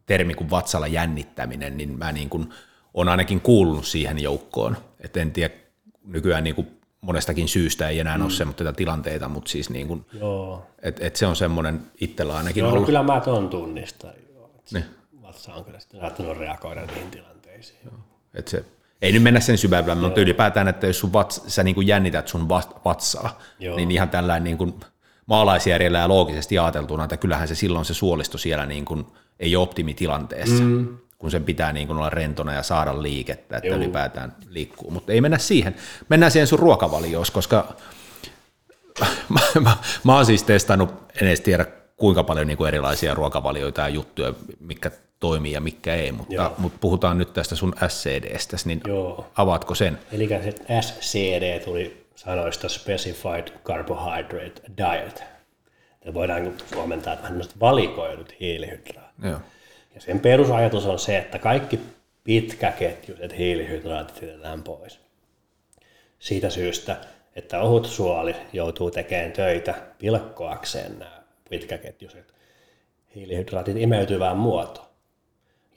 termi kuin vatsalla jännittäminen, niin mä niin kuin on ainakin kuulunut siihen joukkoon. Et en tiedä, nykyään niin kuin monestakin syystä ei enää mm. ole semmoisia tilanteita, mutta siis niin kuin, Joo. Et, et se on semmoinen itsellä ainakin Joo, no ollut. kyllä mä tuon tunnistan. Niin. Vatsa on kyllä sitten saattanut reagoida niihin tilanteisiin. Joo. Et se, ei nyt mennä sen syvällä, mutta ylipäätään, että jos sun vats, sä niin kuin jännität sun vatsaa, Joo. niin ihan tällainen niin kuin maalaisjärjellä ja loogisesti ajateltuna, että kyllähän se silloin se suolisto siellä niin kuin ei ole optimitilanteessa, mm. Kun sen pitää niin kuin olla rentona ja saada liikettä, että Joo. ylipäätään liikkuu. Mutta ei mennä siihen. Mennään siihen sun ruokavalioon, koska mä, mä, mä oon siis testannut, en edes tiedä kuinka paljon niin kuin erilaisia ruokavalioita ja juttuja, mikä toimii ja mikä ei, mutta, mutta puhutaan nyt tästä sun SCDstä, niin Joo. avaatko sen? Eli se SCD tuli sanoista Specified Carbohydrate Diet. Ja voidaan suomentaa, että valikoidut hiilihydraatit. Joo. Ja sen perusajatus on se, että kaikki pitkäketjuiset hiilihydraatit jätetään pois. Siitä syystä, että ohut suoli joutuu tekemään töitä pilkkoakseen nämä pitkäketjuiset hiilihydraatit imeytyvään muotoon.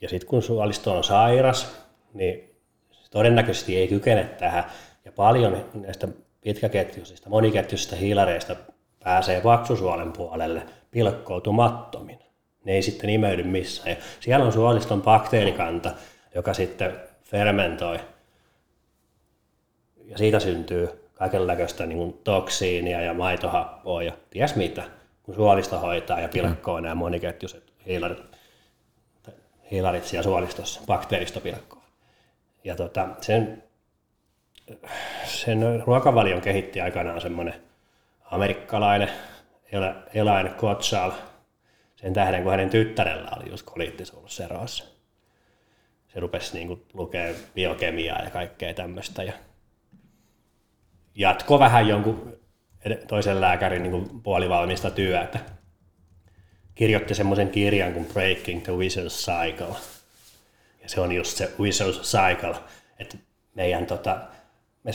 Ja sitten kun suolisto on sairas, niin todennäköisesti ei kykene tähän. Ja paljon näistä pitkäketjuisista, moniketjuisista hiilareista pääsee paksusuolen puolelle pilkkoutumattomin. Ne ei sitten imeydy missään. Ja siellä on suoliston bakteerikanta, joka sitten fermentoi. Ja siitä syntyy kaikenlaista niin toksiinia ja maitohappoa ja ties mitä, kun suolisto hoitaa ja pilkkoo mm. nämä moniketjuiset hiilarit, hiilarit siellä suolistossa, bakteeristopilkkoa. Ja tota, sen, sen ruokavalion kehitti aikanaan semmoinen amerikkalainen Elaine Kotschal, sen tähden, kun hänen tyttärellä oli just koliittisuulusserossa. Se rupesi niin kuin, lukea biokemiaa ja kaikkea tämmöistä. Ja jatko vähän jonkun toisen lääkärin niin kuin, puolivalmista työtä. Kirjoitti semmoisen kirjan kuin Breaking the Vicious Cycle. Ja se on just se Vicious Cycle, että meidän tota, me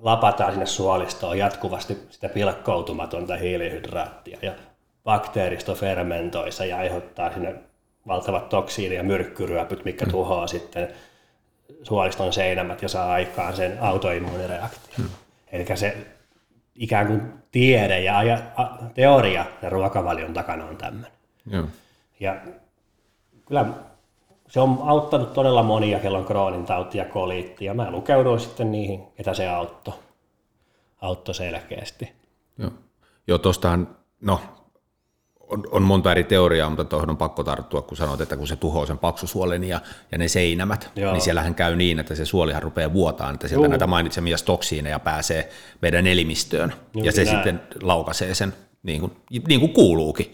lapataan sinne suolistoon jatkuvasti sitä pilkkoutumatonta hiilihydraattia ja bakteeristo fermentoissa ja aiheuttaa sinne valtavat toksiini- ja myrkkyryöpyt, mikä mm. tuhoaa sitten suoliston seinämät ja saa aikaan sen autoimmuunireaktion. Hmm. Eli se ikään kuin tiede ja aja, a, teoria ja ruokavalion takana on tämmöinen. Joo. Ja kyllä se on auttanut todella monia, kello on kroonin tauti ja koliitti, ja mä lukeuduin sitten niihin, ketä se auttoi, auttoi selkeästi. Joo, Joo tuostahan, no on, on monta eri teoriaa, mutta tuohon on pakko tarttua, kun sanot, että kun se tuhoaa sen paksusuolen ja, ja ne seinämät, Joo. niin siellähän käy niin, että se suolihan rupeaa vuotaan, että sieltä Joo. näitä mainitsemia toksiineja pääsee meidän elimistöön, Juuri ja se näin. sitten laukaisee sen niin kuin, niin kuin kuuluukin.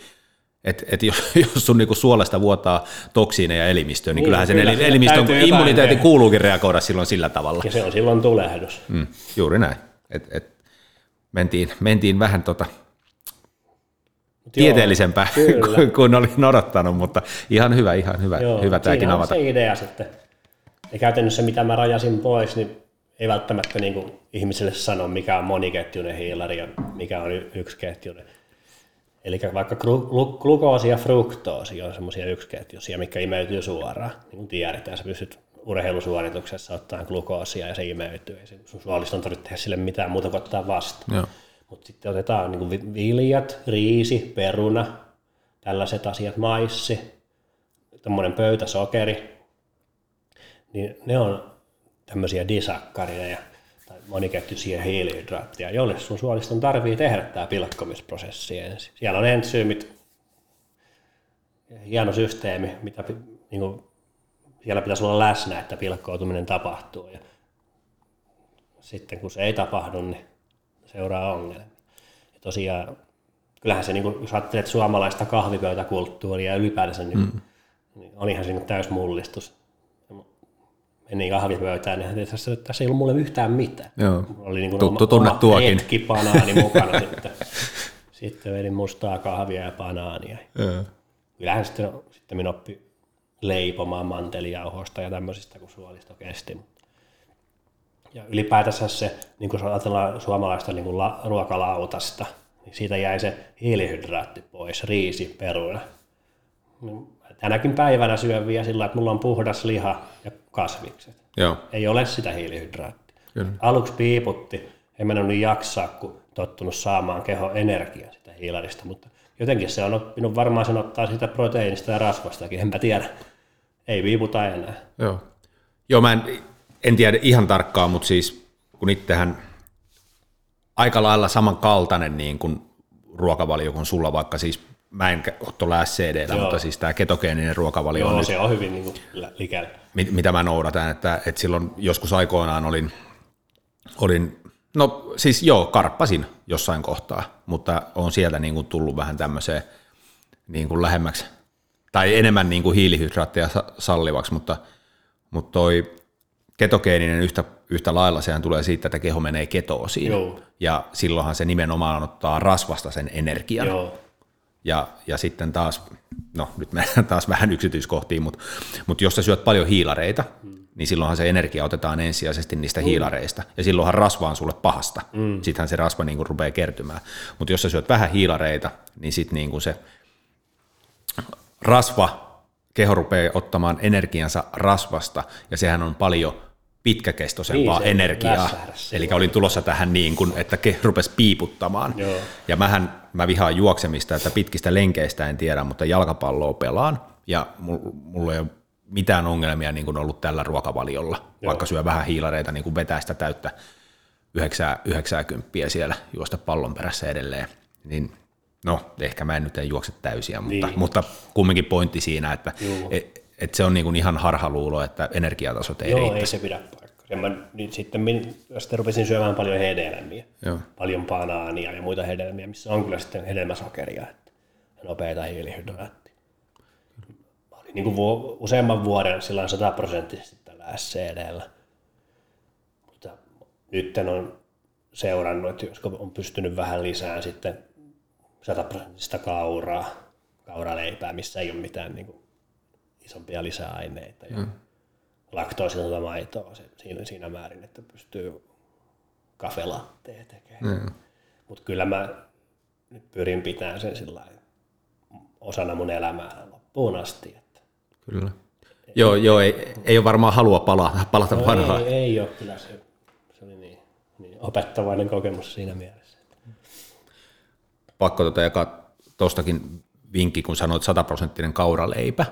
Et, et jos, jos sun niinku suolesta vuotaa toksiineja elimistöön, niin, niin kyllähän sen kyllä, elimistön immuniteetti kuuluukin reagoida silloin sillä tavalla. Ja se on silloin tulehdus. Mm, juuri näin. Et, et mentiin, mentiin vähän tota tieteellisempää kuin, kuin olin odottanut, mutta ihan hyvä, ihan hyvä, Joo, hyvä tämäkin avata. se idea sitten. Ja käytännössä mitä mä rajasin pois, niin ei välttämättä niin kuin ihmisille sano, mikä on moniketjunen hiilari ja mikä on yksiketjunen. Eli vaikka glukoosi ja fruktoosi on semmoisia yksiketjuisia, mikä imeytyy suoraan. Niin kuin tiedetään, sä pystyt urheilusuorituksessa ottaa glukoosia ja se imeytyy. Ei sun suoliston tarvitse tehdä sille mitään muuta kuin ottaa vastaan. Mutta sitten otetaan niin viljat, riisi, peruna, tällaiset asiat, maissi, tämmöinen pöytäsokeri, niin ne on tämmöisiä disakkarineja tai moniketjuisia hiilihydraatteja, joille sun suoliston tarvii tehdä tämä pilkkomisprosessi ensin. Siellä on entsyymit, hieno systeemi, mitä niin kuin, siellä pitäisi olla läsnä, että pilkkoutuminen tapahtuu. Ja sitten kun se ei tapahdu, niin seuraa ongelmia. Ja tosiaan, kyllähän se, niin kuin, jos ajattelet suomalaista kahvipöytäkulttuuria ja ylipäätänsä, niin, mm. niin olihan se niin täys mullistus menin kahvipöytään, niin tässä, tässä ei ollut mulle yhtään mitään. Joo. Oli niin kuin Tuttu tunne tuokin. hetki banaani mukana sitten. Sitten vedin mustaa kahvia ja banaania. Joo. Kyllähän sitten, sitten minä oppi leipomaan mantelijauhosta ja tämmöisistä, kun suolisto kesti. Ja ylipäätänsä se, niin kun ajatellaan suomalaista niin kuin la, ruokalautasta, niin siitä jäi se hiilihydraatti pois, riisi, peruna. Tänäkin päivänä syön vielä sillä, että mulla on puhdas liha ja kasvikset. Joo. Ei ole sitä hiilihydraattia. Kyllä. Aluksi piiputti, en mennyt niin jaksaa, kun tottunut saamaan keho energiaa sitä hiilarista, mutta jotenkin se on oppinut varmaan sen ottaa sitä proteiinista ja rasvastakin, enpä tiedä. Ei viiputa enää. Joo, Joo mä en, en tiedä ihan tarkkaan, mutta siis kun itsehän aika lailla samankaltainen niin kuin ruokavalio kuin sulla, vaikka siis mä en ole SCDllä, mutta siis tämä ketogeeninen ruokavalio Joo, on se nyt, on hyvin niin likällä. Mit, mitä mä noudatan, että, että silloin joskus aikoinaan olin, olin, no siis joo, karppasin jossain kohtaa, mutta on sieltä niin kuin tullut vähän tämmöiseen niin kuin lähemmäksi, tai enemmän niin kuin hiilihydraatteja sallivaksi, mutta, mutta toi ketogeeninen yhtä, yhtä lailla sehän tulee siitä, että keho menee ketoosiin. Joo. Ja silloinhan se nimenomaan ottaa rasvasta sen energian. Joo. Ja, ja sitten taas, no nyt mennään taas vähän yksityiskohtiin, mutta, mutta jos sä syöt paljon hiilareita, mm. niin silloinhan se energia otetaan ensisijaisesti niistä mm. hiilareista. Ja silloinhan rasva on sulle pahasta. Mm. Sittenhän se rasva niin kuin rupeaa kertymään. Mutta jos sä syöt vähän hiilareita, niin sitten niin kuin se rasva, keho rupeaa ottamaan energiansa rasvasta, ja sehän on paljon pitkäkestoisempaa niin, energiaa. Eli olin tulossa tähän niin kuin, että ke rupesi piiputtamaan. Joo. Ja mähän, mä vihaan juoksemista, että pitkistä lenkeistä en tiedä, mutta jalkapalloa pelaan. Ja mulla ei ole mitään ongelmia niin kuin ollut tällä ruokavaliolla, Joo. vaikka syö vähän hiilareita, niin kuin vetää sitä täyttä 90 siellä juosta pallon perässä edelleen. Niin no, ehkä mä en nyt en juokse täysiä, mutta, niin. mutta kumminkin pointti siinä, että et, et se on niin kuin ihan harhaluulo, että energiatasot ei Joo, riittäisi. ei se pidä ja mä niin sitten, sitten rupesin syömään paljon hedelmiä, Joo. paljon banaania ja muita hedelmiä, missä on kyllä sitten hedelmäsokeria että, nopeita hiilihydraattia. Mä olin niin kuin vu, useamman vuoden sillä 100 prosenttisesti tällä SCDllä. Mutta nyt on seurannut, että jos on pystynyt vähän lisää sitten 100 prosenttista kauraa, kauraleipää, missä ei ole mitään niin kuin isompia lisäaineita. Mm laktoosilta maitoa siinä, siinä määrin, että pystyy kafelatteja tekemään. Mm. Mutta kyllä mä nyt pyrin pitämään sen sillä osana mun elämää loppuun asti. Että kyllä. Joo, joo ei, ei ole varmaan halua palata, palata No vanhaan. ei, ei ole kyllä se, se oli niin, niin opettavainen kokemus siinä mielessä. Pakko tota jakaa tuostakin vinkki, kun sanoit sataprosenttinen kauraleipä,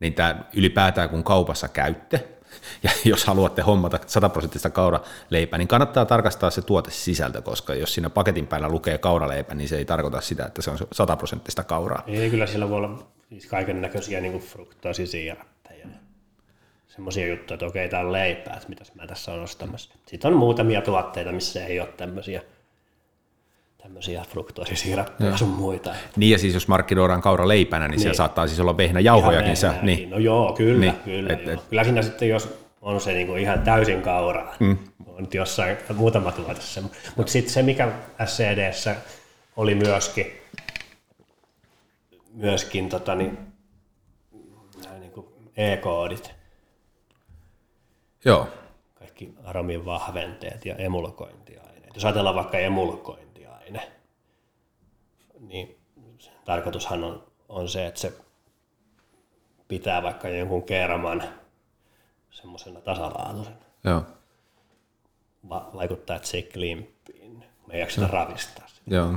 niin tämä ylipäätään kun kaupassa käytte, ja jos haluatte hommata sataprosenttista kauraleipää, niin kannattaa tarkastaa se tuote sisältö, koska jos siinä paketin päällä lukee kauraleipä, niin se ei tarkoita sitä, että se on sataprosenttista kauraa. Ei, kyllä sillä voi olla siis kaiken näköisiä niin fruktoosisiirappeja. Semmoisia juttuja, että okei, tää on leipää, että mitäs mä tässä on ostamassa. Sitten on muutamia tuotteita, missä ei ole tämmöisiä, tämmöisiä fruktoosisiirappeja sun muita. Niin ja siis jos markkinoidaan kauraleipänä, niin, siellä saattaa siis olla vehnäjauhojakin. Ihan niin, No joo, kyllä, Niin, niin, kyllä. et- Et, joo. Kyllä siinä sitten, jos on se niinku ihan täysin kauraa, mm. on nyt jossain muutama tuote se. Mutta sitten se, mikä SCDssä oli myöskin, myöskin tota, niin, niinku E-koodit, joo, kaikki aromin vahventeet ja emulkointiaineet. Jos ajatellaan vaikka emulkointiaine, niin tarkoitushan on, on se, että se pitää vaikka jonkun kerman semmoisena tasalaatuisena. joo, Va- vaikuttaa, että se ei klimppiin. Me ei jaksa ravistaa sitä. joo.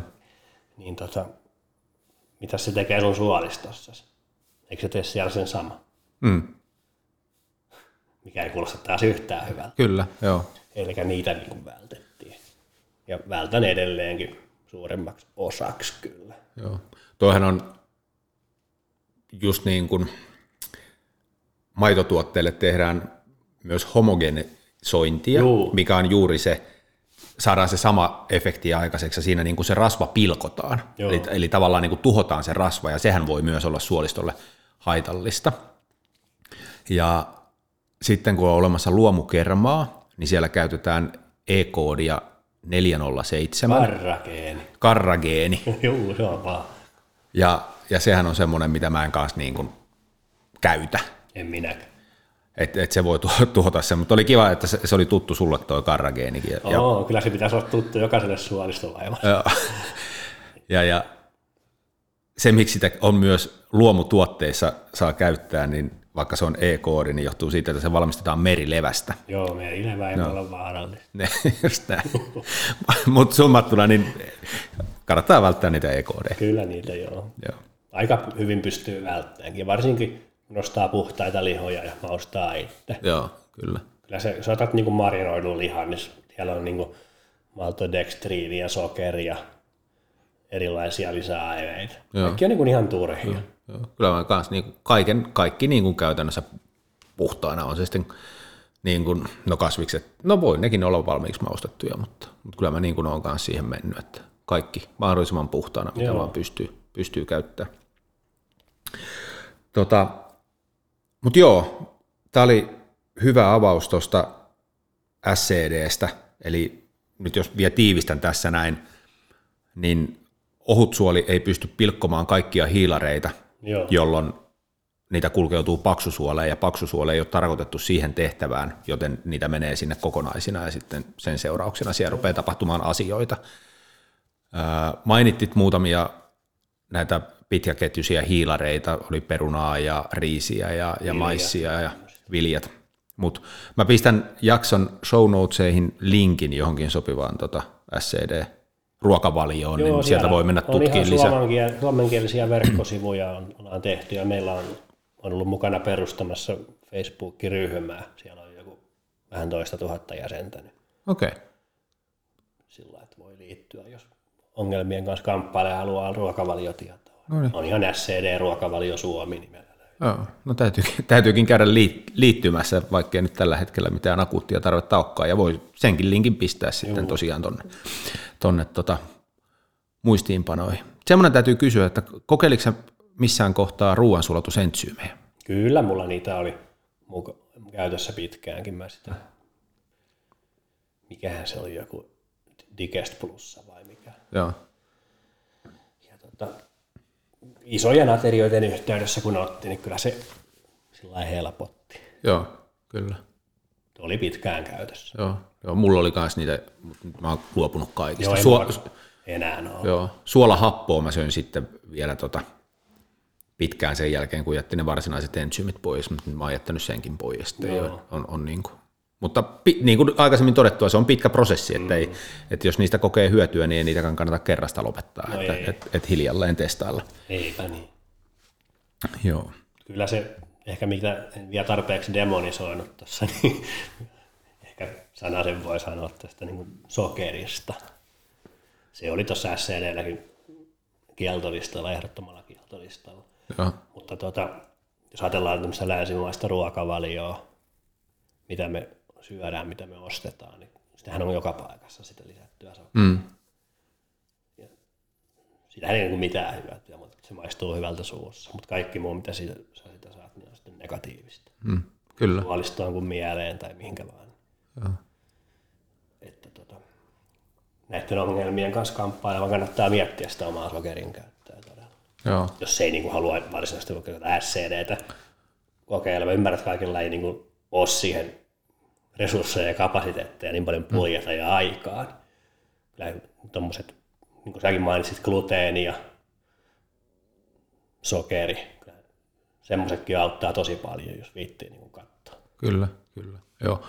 Niin tota, mitä se tekee sun suolistossa? Eikö se tee siellä sen sama? Mm, Mikä ei kuulosta taas yhtään hyvältä. kyllä, joo. Eli niitä niin kuin. Ja vältän edelleenkin suuremmaksi osaksi kyllä. Joo. Toihan on just niin kuin maitotuotteille tehdään myös homogenisointia, Juu. mikä on juuri se, saadaan se sama efekti aikaiseksi ja siinä niin kuin se rasva pilkotaan. Joo. Eli, eli tavallaan niin kuin tuhotaan se rasva ja sehän voi myös olla suolistolle haitallista. Ja sitten kun on olemassa luomukermaa, niin siellä käytetään E-koodia 407, Karrakeeni. karrageeni. Juu, se on vaan. Ja, ja sehän on semmoinen, mitä mä en kanssa niin kuin käytä. En minäkään. Että et se voi tu- tuhota sen, mutta oli kiva, että se, se oli tuttu sulle toi karrageenikin. Ja, ja, kyllä se pitäisi olla tuttu jokaiselle suolistolaivalle. ja, ja, ja se, miksi sitä on myös luomutuotteissa saa käyttää, niin vaikka se on E-koodi, niin johtuu siitä, että se valmistetaan merilevästä. Joo, merilevä ei no. olla vaarallista. Ne, just näin. Mutta summattuna, niin kannattaa välttää niitä E-koodeja. Kyllä niitä joo. Joo. Aika hyvin pystyy välttämäänkin. Varsinkin kun nostaa puhtaita lihoja ja maustaa itse. Joo, kyllä. Kyllä se, jos otat niin marinoidun lihan, niin siellä on niin maltodextriiniä, sokeria, erilaisia lisäaineita. Joo. Kaikki on niin ihan turhia. Joo, kyllä mä kans niin kaiken, kaikki niin kuin käytännössä puhtaana on se sitten niin kuin, no kasvikset, no voi nekin olla valmiiksi maustettuja, mutta, mutta kyllä mä niin kuin olen kanssa siihen mennyt, että kaikki mahdollisimman puhtaana, mitä Joo. vaan pystyy, pystyy käyttämään. Tota, mutta joo, tämä oli hyvä avaus tuosta SCDstä, eli nyt jos vielä tiivistän tässä näin, niin ohutsuoli ei pysty pilkkomaan kaikkia hiilareita, Joo. jolloin niitä kulkeutuu paksusuoleen, ja paksusuole ei ole tarkoitettu siihen tehtävään, joten niitä menee sinne kokonaisina, ja sitten sen seurauksena siellä rupeaa tapahtumaan asioita. Ää, Mainittit muutamia näitä pitkäketjuisia hiilareita, oli perunaa ja riisiä ja, ja maissia ja viljat. Mutta mä pistän jakson show notesihin linkin johonkin sopivaan tota SCD-ruokavalioon, niin sieltä voi mennä tutkimaan lisää. suomenkiel- suomenkielisiä verkkosivuja on, ollaan tehty ja meillä on, on ollut mukana perustamassa Facebook-ryhmää. Siellä on joku vähän toista tuhatta jäsentä, niin Okei. Okay. sillä että voi liittyä, jos ongelmien kanssa kamppailee ja haluaa ruokavaliotietoa. No niin. On ihan SCD-ruokavalio Suomi nimellä. Joo, no täytyykin, täytyykin käydä liit- liittymässä, vaikkei nyt tällä hetkellä mitään akuuttia tarvetta olekaan, ja voi senkin linkin pistää sitten tosiaan tonne, tonne tota, muistiinpanoihin. Semmoinen täytyy kysyä, että kokeiliko sä missään kohtaa ruoansulatusentsyymejä? Kyllä mulla niitä oli muka, käytössä pitkäänkin. Mä sitä, mikähän se oli joku Digest Plussa vai mikä. Joo, Ja tota, isojen aterioiden yhteydessä kun otti, niin kyllä se sillä helpotti. joo, kyllä. Oli pitkään käytössä. Joo, joo mulla oli kans niitä, mutta nyt mä oon luopunut kaikista. Joo, ei Suo- enää ole. Joo, suolahappoa mä söin sitten vielä tota pitkään sen jälkeen, kun jätti ne varsinaiset ensyymit pois, mutta mä oon jättänyt senkin pois. Joo. on, on niin kuin. Mutta niin kuin aikaisemmin todettua, se on pitkä prosessi, että, ei, että jos niistä kokee hyötyä, niin ei niitäkään kannata kerrasta lopettaa, No että ei. et, et hiljalleen testailla. Eipä niin. Joo. Kyllä se, ehkä mitä en vielä tarpeeksi demonisoinut tuossa, niin ehkä sanasen voi sanoa tästä niin sokerista. Se oli tuossa SCDlläkin kieltolistalla, ehdottomalla kieltolistalla. Joo. Mutta tuota, jos ajatellaan tämmöistä länsimaista ruokavalioa, mitä me syödään, mitä me ostetaan, niin sitähän on joka paikassa sitä lisättyä sokeria. Mm. Siitähän ei ole mitään hyötyä, mutta se maistuu hyvältä suussa. Mutta kaikki muu, mitä siitä, sä sitä saat, niin on sitten negatiivista. Mm. Kyllä. Suolistoon kuin mieleen tai mihinkä vaan. Joo. Että tota, näiden ongelmien kanssa kamppailevan kannattaa miettiä sitä omaa sokerin käyttöä todella. Joo. Jos ei niin kuin, halua varsinaisesti vaikka SCDtä kokeilla. Mä ymmärrän, että kaikilla ei niin kuin, ole siihen resursseja ja kapasiteetteja niin paljon puljata ja aikaan. Kyllä tuommoiset, niin kuin säkin mainitsit, gluteeni ja sokeri, semmoisetkin auttaa tosi paljon, jos viittii niin kuin katsoa. Kyllä, kyllä. Joo.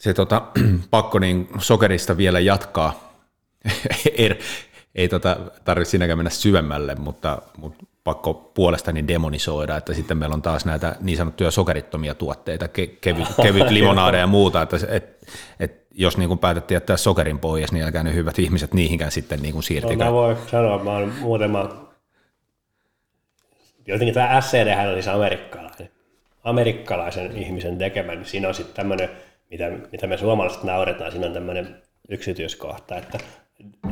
Se tota, pakko niin sokerista vielä jatkaa. ei tota, tarvitse siinäkään mennä syvemmälle, mutta, mutta pakko puolestani demonisoida, että sitten meillä on taas näitä niin sanottuja sokerittomia tuotteita, ke- kevyt, kevyt limonaadeja ja muuta, että et, et, jos niin kuin päätettiin jättää sokerin pois, niin älkää ne hyvät ihmiset niihinkään sitten niin kuin No, siirtikö. mä voin sanoa, mä oon muutama... Jotenkin tämä SCD on siis amerikkalainen. Amerikkalaisen ihmisen tekemä, niin siinä on sitten tämmöinen, mitä, mitä me suomalaiset nauretaan, siinä on tämmöinen yksityiskohta, että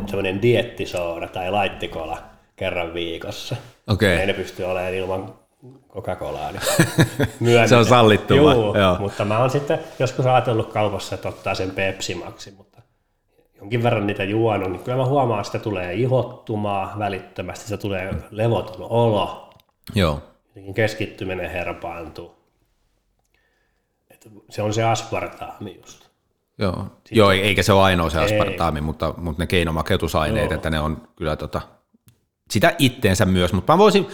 semmoinen diettisooda tai laittikola kerran viikossa. Okei. Ei ne pysty olemaan ilman Coca-Colaa. Niin Se on sallittu vai? Joo, mutta mä oon sitten joskus ajatellut kaupassa, että ottaa sen Pepsi Maxi, mutta jonkin verran niitä juonut, niin kyllä mä huomaan, että sitä tulee ihottumaa välittömästi, se tulee levoton olo, Joo, jotenkin keskittyminen herpaantuu. Että se on se aspartaami just. Joo. Joo, eikä se ole ainoa se aspartaami, mutta, mutta ne keinomakeutusaineet, että ne on kyllä tota, sitä itteensä myös, mutta mä voisin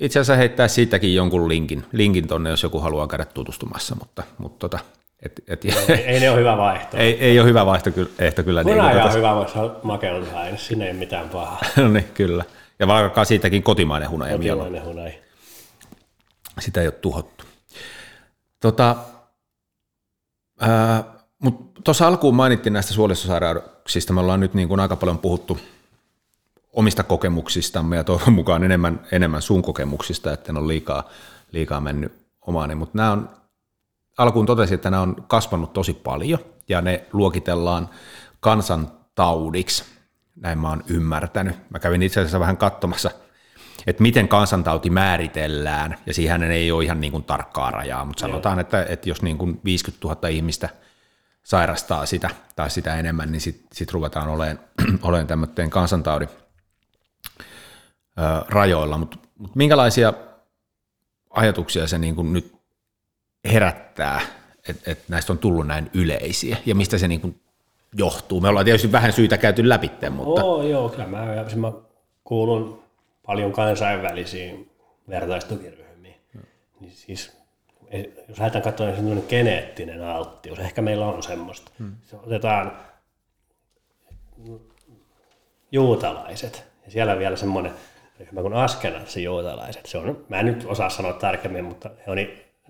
itse asiassa heittää siitäkin jonkun linkin, linkin tonne, jos joku haluaa käydä tutustumassa, mutta, mutta tota, et, et, Ei, ei ne ole hyvä vaihtoehto. ei, ei ole hyvä vaihto kyllä, ehto kyllä. niin, Hunaja mutta on hyvä makeutusaine, siinä ei mitään pahaa. no niin, kyllä. Ja vaikka siitäkin kotimainen hunaja. Kotimainen hunaja. sitä ei ole tuhottu. Tota, mutta tuossa alkuun mainittiin näistä suolistosairauksista. Me ollaan nyt niin kuin aika paljon puhuttu omista kokemuksistamme ja toivon mukaan enemmän, enemmän sun kokemuksista, että en ole liikaa, liikaa mennyt omaani. Mutta nämä on, alkuun totesin, että nämä on kasvanut tosi paljon ja ne luokitellaan kansantaudiksi. Näin mä oon ymmärtänyt. Mä kävin itse asiassa vähän katsomassa – että miten kansantauti määritellään, ja siihen ei ole ihan niin kuin tarkkaa rajaa, mutta sanotaan, että, että jos niin kuin 50 000 ihmistä sairastaa sitä tai sitä enemmän, niin sitten sit ruvetaan olemaan, olemaan tämmöiden kansantaudin rajoilla, mutta mut minkälaisia ajatuksia se niin nyt herättää, että et näistä on tullut näin yleisiä, ja mistä se niin johtuu? Me ollaan tietysti vähän syytä käyty läpi, mutta Oo, joo, kyllä mä, mä kuulun paljon kansainvälisiin vertaistukiryhmiin. Niin siis, jos lähdetään katsomaan niin geneettinen alttius, ehkä meillä on semmoista. Hmm. Se otetaan juutalaiset, ja siellä vielä semmoinen ryhmä kuin askenassi juutalaiset. Se on, mä en nyt osaa sanoa tarkemmin, mutta he on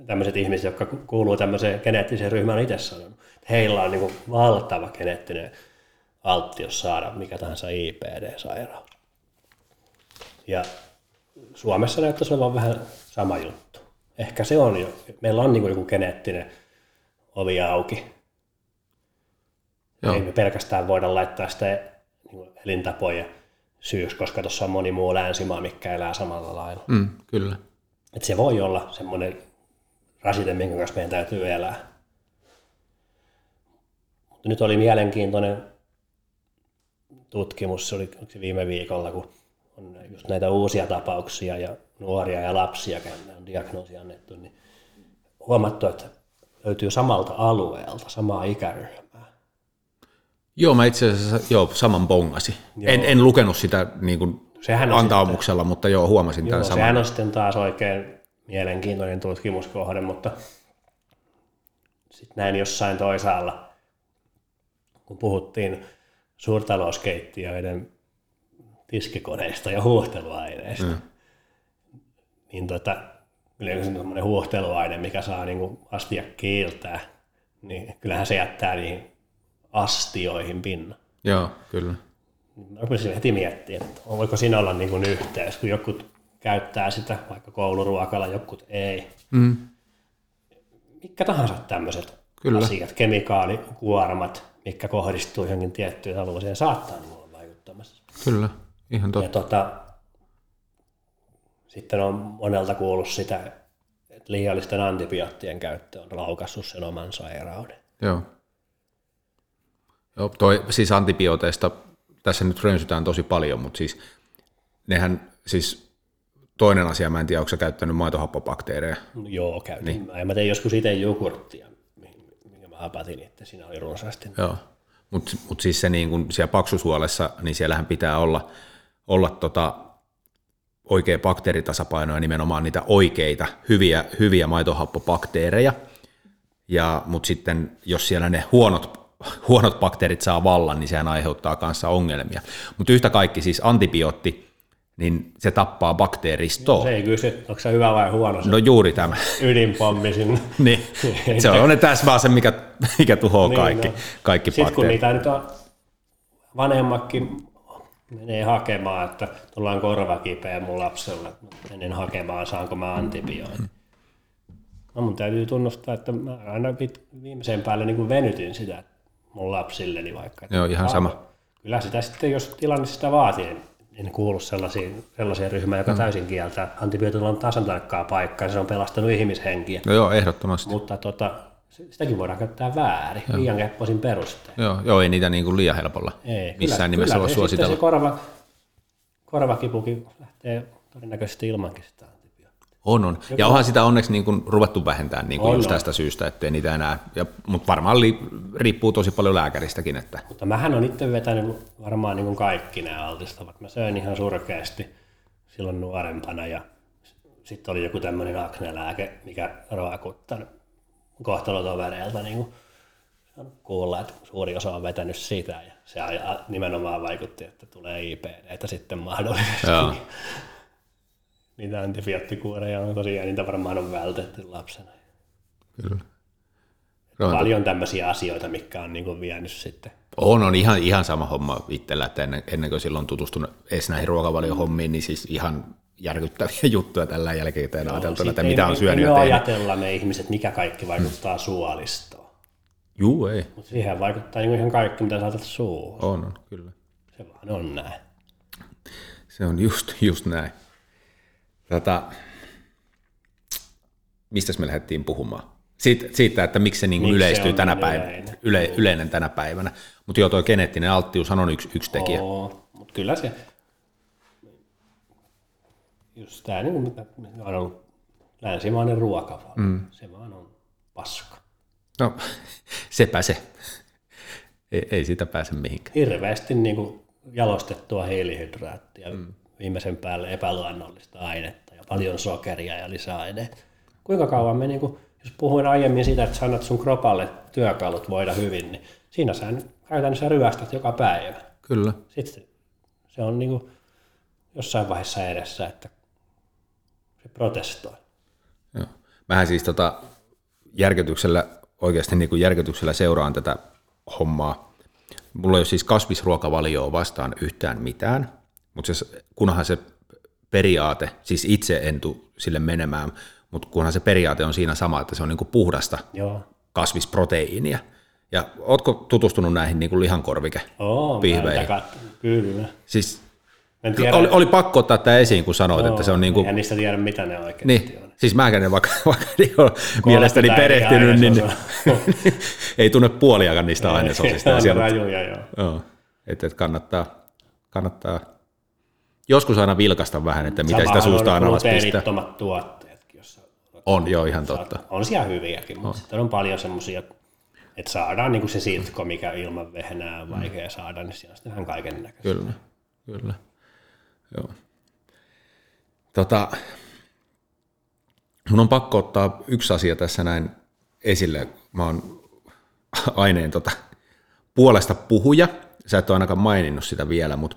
tämmöiset ihmiset, jotka ku- kuuluu tämmöiseen geneettiseen ryhmään, itse sanonut. Heillä on niin kuin valtava geneettinen alttius saada mikä tahansa IPD-sairaus. Ja Suomessa näyttäisi olevan vähän sama juttu. Ehkä se on jo. Meillä on niin kuin joku geneettinen ovi auki. Joo. Ei me pelkästään voida laittaa sitä niin kuin elintapoja syyksi, koska tuossa on moni muu länsimaa, mikä elää samalla lailla. mm, kyllä. Et se voi olla semmoinen rasite, minkä kanssa meidän täytyy elää. Mutta nyt oli mielenkiintoinen tutkimus, se oli se viime viikolla, kun on just näitä uusia tapauksia ja nuoria ja lapsia, kenelle on diagnoosi annettu, niin huomattu, että löytyy samalta alueelta, samaa ikäryhmää. Joo, mä itse asiassa joo, saman bongasin. En, en lukenut sitä niin kuin Sehän antaumuksella, mutta joo, huomasin Joo, tämän saman. sehän on sitten taas oikein mielenkiintoinen tutkimuskohde, mutta sitten näin jossain toisaalla, kun puhuttiin suurtalouskeittiöiden tiskikoneista ja huohteluaineista, mm. niin tota, yleensä semmoinen huohteluaine, mikä saa niinku astia kiiltää, niin kyllähän se jättää niihin astioihin pinnan. Joo, kyllä. Mä rupesin heti miettimään, että voiko siinä olla niin kuin yhteys, kun jotkut käyttää sitä vaikka kouluruokalla, jotkut ei. Mm. Mitkä tahansa tämmöiset Kyllä. asiat, kemikaalikuormat, mitkä kohdistuu johonkin tiettyyn alueeseen, saattaa niin olla vaikuttamassa. Kyllä, ihan Ja totta. tota, sitten on monelta kuullut sitä, että liiallisten antibioottien käyttö on laukassut sen oman sairauden. Joo. Joo, toi, siis antibiooteista tässä nyt rönsytään tosi paljon, mutta siis nehän, siis toinen asia, mä en tiedä, onko sä käyttänyt maitohappobakteereja. No, joo, käytin. Niin. Mä tein joskus itse jogurttia, minkä mä hapatin, että siinä oli runsaasti. Joo. Mutta mut siis se niin kun siellä paksusuolessa, niin siellähän pitää olla, olla tota oikea bakteeritasapaino ja nimenomaan niitä oikeita, hyviä, hyviä maitohappobakteereja. Ja, mutta sitten jos siellä ne huonot, huonot bakteerit saa vallan, niin sehän aiheuttaa kanssa ongelmia. Mutta yhtä kaikki siis antibiootti, niin se tappaa bakteeristoa. Se ei kysy, onko se hyvä vai huono se No juuri tämä. ydinpommi sinne. niin. Se on täsmää se, mikä, mikä tuhoaa Niin, kaikki, no. kaikki Sitten kun bakteerit. niitä nyt on vanhemmakin menee hakemaan, että tullaan korva kipeä mun lapsella, mä menen hakemaan, saanko mä antibiootin. No mun täytyy tunnustaa, että mä aina pit, viimeiseen päälle niin venytin sitä mun lapsilleni vaikka. Joo, ihan sama. Kyllä sitä sitten, jos tilanne sitä vaatii, niin en kuulu sellaisiin, sellaiseen ryhmään, joka täysin kieltää. Antibiootilla on tasan tarkkaa paikkaa, se on pelastanut ihmishenkiä. No joo, ehdottomasti. Mutta tota, sitäkin voidaan käyttää väärin, liian keppoisin perustein. Joo, joo, ei niitä niin kuin liian helpolla Ei, missään kyllä, nimessä kyllä voi suositella. Sitten se korva, korvakipukin lähtee todennäköisesti ilmankin sitä. On, on. Ja onhan sitä onneksi niin kuin ruvettu vähentämään niin kuin On, just on. tästä syystä, ettei niitä enää, ja, mutta varmaan li, riippuu tosi paljon lääkäristäkin, että Mutta mähän on itse vetänyt varmaan niin kuin kaikki nämä altistavat. Mä söin ihan surkeasti silloin nuorempana ja sitten oli joku tämmöinen aknelääke, mikä roakuttanut kohtalotovereilta niin kuin kuulla, että suuri osa on vetänyt sitä ja se nimenomaan vaikutti, että tulee IPD sitten mahdollisesti. Joo. Niitä antibioottikuureja on tosiaan, niitä varmaan on vältetty lapsena. kyllä. No, Paljon tämmöisiä asioita, mitkä on niin vienyt sitten. on, on ihan, ihan sama homma itsellä, että ennen, ennen kuin silloin tutustunut edes näihin ruokavaliohommiin, niin siis ihan järkyttäviä juttuja tällä jälkikäteen ajateltuna, että mitä ei- on syönyt me ajatella me ihmiset, mikä kaikki vaikuttaa suolistoon. Juu, ei. Mutta siihen vaikuttaa niin ihan kaikki, mitä saatat suuhun. On, on, kyllä. Se vaan on näin. Se on just, just näin. Tätä, mistäs me lähdettiin puhumaan? Siitä, siitä että miksi se niin kuin Miksi se yleistyy on tänä niin päivänä, yleinen. yle, yleinen tänä päivänä. Mutta joo, tuo geneettinen alttiushan on yksi, yksi tekijä. Oo, mutta kyllä se, just tämä, niin kuin mitä on ollut länsimainen ruokavalio, mm. se vaan on paska. No, sepä se. Ei, ei siitä pääse mihinkään. Hirveästi niin kuin jalostettua hiilihydraattia, mm. viimeisen päälle epäluonnollista ainetta ja paljon sokeria ja lisäaineita. Kuinka kauan me, niin kuin, jos puhuin aiemmin siitä, että sä annat sun kropalle työkalut voida hyvin, niin siinä sä käytännössä ryöstät joka päivä. Kyllä. Sitten se on niin kuin jossain vaiheessa edessä, että se protestoi. Joo. Mähän siis tota, järkytyksellä, oikeasti niin kuin järkytyksellä seuraan tätä hommaa. Mulla ei ole siis kasvisruokavalioa vastaan yhtään mitään, mutta se, kunhan se periaate, siis itse en tu sille menemään, mutta kunhan se periaate on siinä sama, että se on niin kuin puhdasta Joo. kasvisproteiinia. Ja ootko tutustunut näihin niin kuin lihankorvike? Oo, Kyllä. Siis En tiedä, oli, oli pakko ottaa tämä esiin, kun sanoit, että se on niin kuin, en niistä tiedä, mitä ne oikeasti niin, on. siis mäkään en vaikka, vaikka niin ole mielestäni perehtynyt, niin ei tunne puoliakaan niistä ainesosista. Ja on siellä, rajuja, joo. joo, että, että kannattaa, kannattaa joskus aina vilkasta vähän, että mitä sitä suustaan on alas pistää. tuotteetkin, jossa On, joo, ihan totta. on siellä hyviäkin, mutta sitten on paljon semmoisia, että saadaan niin kuin se siltko, mikä ilman vehnää on vaikea saada, niin siinä on sitten ihan kaiken näköistä. Kyllä, kyllä. Joo. Tota, mun on pakko ottaa yksi asia tässä näin esille. Mä oon aineen tota, puolesta puhuja. Sä et ole ainakaan maininnut sitä vielä, mutta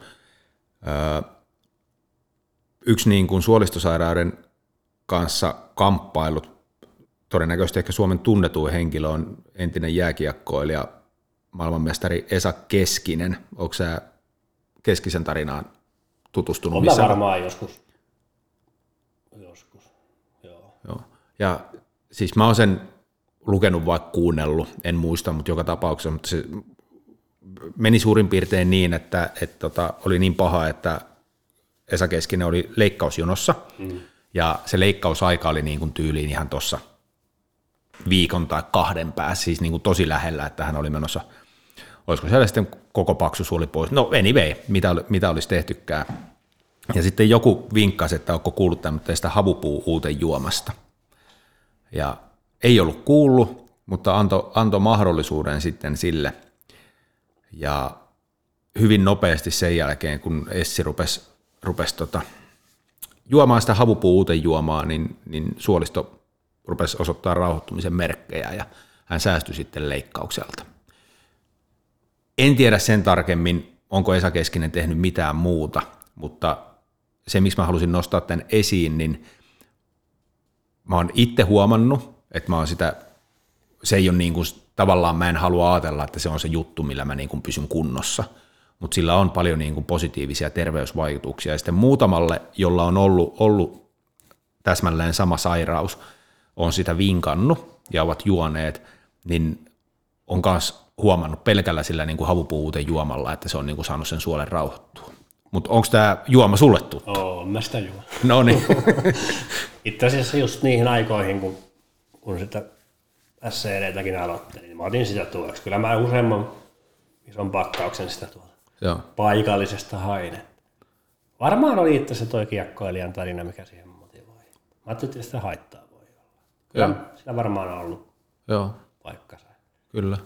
öö, yksi niin kuin suolistosairauden kanssa kamppailut, todennäköisesti ehkä Suomen tunnetuin henkilö on entinen jääkiekkoilija, maailmanmestari Esa Keskinen. Onko sä Keskisen tarinaan tutustunut On missään? varmaan joskus. Joskus, joo. Joo. Ja siis mä oon sen lukenut vaikka kuunnellut, en muista, mutta joka tapauksessa, mutta se meni suurin piirtein niin, että, että tota, oli niin paha, että Esa Keskinen oli leikkausjonossa, mm. ja se leikkausaika oli niin kuin tyyliin ihan tuossa viikon tai kahden päässä, siis niin kuin tosi lähellä, että hän oli menossa, olisiko siellä sitten koko paksu suoli pois, no anyway, mitä, mitä olisi tehtykään. Ja sitten joku vinkkasi, että onko kuullut tämmöistä havupuu uuten juomasta. Ja ei ollut kuullut, mutta antoi anto mahdollisuuden sitten sille. Ja hyvin nopeasti sen jälkeen, kun Essi rupesi, rupesi tota, juomaan sitä havupuu uuten juomaa, niin, niin suolisto rupesi osoittaa rauhoittumisen merkkejä ja hän säästyi sitten leikkaukselta. En tiedä sen tarkemmin, onko Esa Keskinen tehnyt mitään muuta, mutta se, miksi mä halusin nostaa tämän esiin, niin mä oon itse huomannut, että mä oon sitä, se ei ole niin kuin, tavallaan mä en halua ajatella, että se on se juttu, millä mä niin kuin pysyn kunnossa, mutta sillä on paljon niin kuin positiivisia terveysvaikutuksia. Ja sitten muutamalle, jolla on ollut, ollut täsmälleen sama sairaus, on sitä vinkannut ja ovat juoneet, niin on myös huomannut pelkällä sillä niin kuin juomalla, että se on niin kuin saanut sen suolen rauhoittua. Mutta onko tämä juoma sulle tuttu? Oo, mä sitä juon. No niin. Itse asiassa just niihin aikoihin, kun, kun sitä SCDtäkin aloittelin, niin mä otin sitä tueksi. Kyllä mä useamman ison pakkauksen sitä tuolta Joo. paikallisesta hain. Varmaan oli itse se toi kiekkoilijan tarina, mikä siihen motivoi. Mä ajattelin, että sitä haittaa voi olla. Kyllä Joo. sillä varmaan on ollut Joo, paikkansa. kyllä.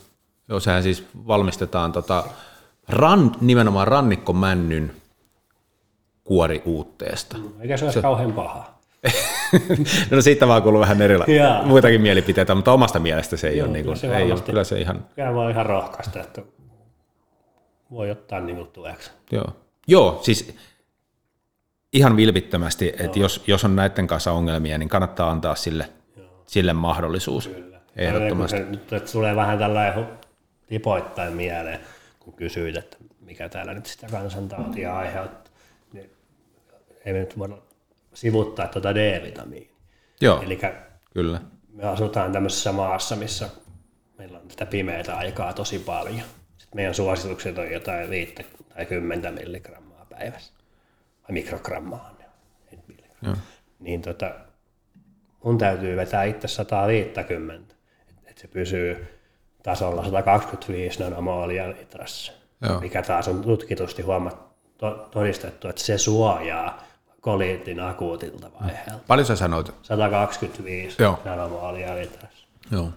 Joo, sehän siis valmistetaan tota, ran, nimenomaan rannikkomännyn kuoriuutteesta. Eikä se olisi kauhean paha. no siitä vaan kuuluu vähän erila- Jaa. muitakin mielipiteitä, mutta omasta mielestä se ei Joo, ole, niin kuin, se ei ole, kyllä se ihan, Kyllä voi ihan rohkaista, että voi ottaa niin kuin tueksi. joo. Joo, siis ihan vilpittömästi, että jos, jos on näiden kanssa ongelmia, niin kannattaa antaa sille, sille mahdollisuus. Kyllä. Ehdottomasti. Se, nyt että tulee vähän tällainen tipoittain mieleen, kun kysyit, että mikä täällä nyt sitä kansantautia aiheuttaa. Niin ei me nyt voida sivuttaa tuota D-vitamiinia. Joo, Eli kyllä. me asutaan tämmöisessä maassa, missä meillä on sitä pimeää aikaa tosi paljon. Sitten meidän suositukset on jotain 5 tai 10 milligrammaa päivässä. Vai mikrogrammaa. Joo. Niin tota, mun täytyy vetää itse 150, että et se pysyy tasolla 125 nanomolia litrassa. Joo. Mikä taas on tutkitusti huomat, to, todistettu, että se suojaa koliitin akuutilta vaiheelta. Paljon sä sanoit? 125 Joo. nanomolia litrassa. Joo.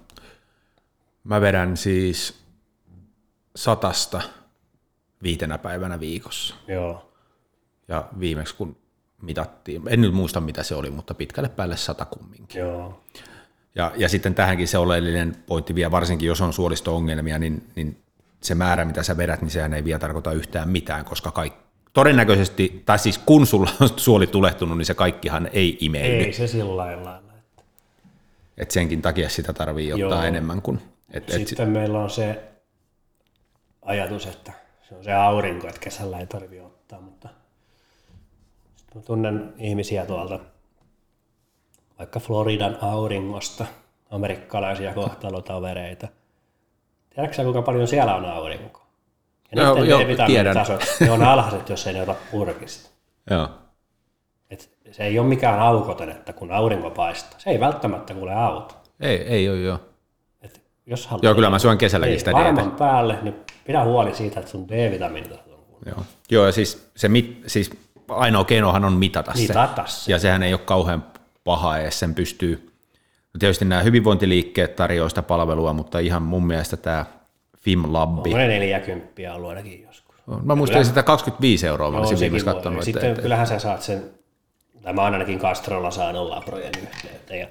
Mä vedän siis satasta viitenä päivänä viikossa. Joo. Ja viimeksi kun mitattiin, en nyt muista mitä se oli, mutta pitkälle päälle sata kumminkin. Joo. Ja, ja sitten tähänkin se oleellinen pointti vielä, varsinkin jos on suolisto-ongelmia, niin, niin se määrä, mitä sä vedät, niin sehän ei vielä tarkoita yhtään mitään, koska kaikki, todennäköisesti, tai siis kun sulla on suoli tulehtunut, niin se kaikkihan ei imeydy. Ei se sillä lailla. että- Et senkin takia sitä tarvii ottaa Joo. enemmän kuin... Et, et, Sitten meillä on se ajatus, että se on se aurinko, että kesällä ei tarvitse ottaa, mutta sitten mä tunnen ihmisiä tuolta vaikka Floridan auringosta, amerikkalaisia kohtalotovereita. Tiedätkö sä, kuinka paljon siellä on aurinkoa? Ja Joo, niiden joo, D-vitamiinitasot, ne on alhaiset, jos ei ne ota purkista. joo, Et se ei ole mikään aukoton, että kun aurinko paistaa. Se ei välttämättä kuule auta. ei, ei ole joo. Et jos haluat Joo, kyllä mä syön kesälläkin ei, sitä dietä. päälle, niin pidä huoli siitä, että sun D-vitamiinitasot on. Joo. joo, ja siis, se mit, siis ainoa keinohan on mitata se. Mitata se. Ja sehän ei ole kauhean paha edes, sen pystyy, no tietysti nämä hyvinvointiliikkeet tarjoaa sitä palvelua, mutta ihan mun mielestä tämä FimLabbi, Onko ne 40 ollut ainakin joskus? Mä muistelin sitä 25 euroa, mä olisin viimeksi katsonut. Että, Sitten että, kyllähän sä saat sen, tai mä ainakin Castrolla saanut Labrojen yhteyteen, ja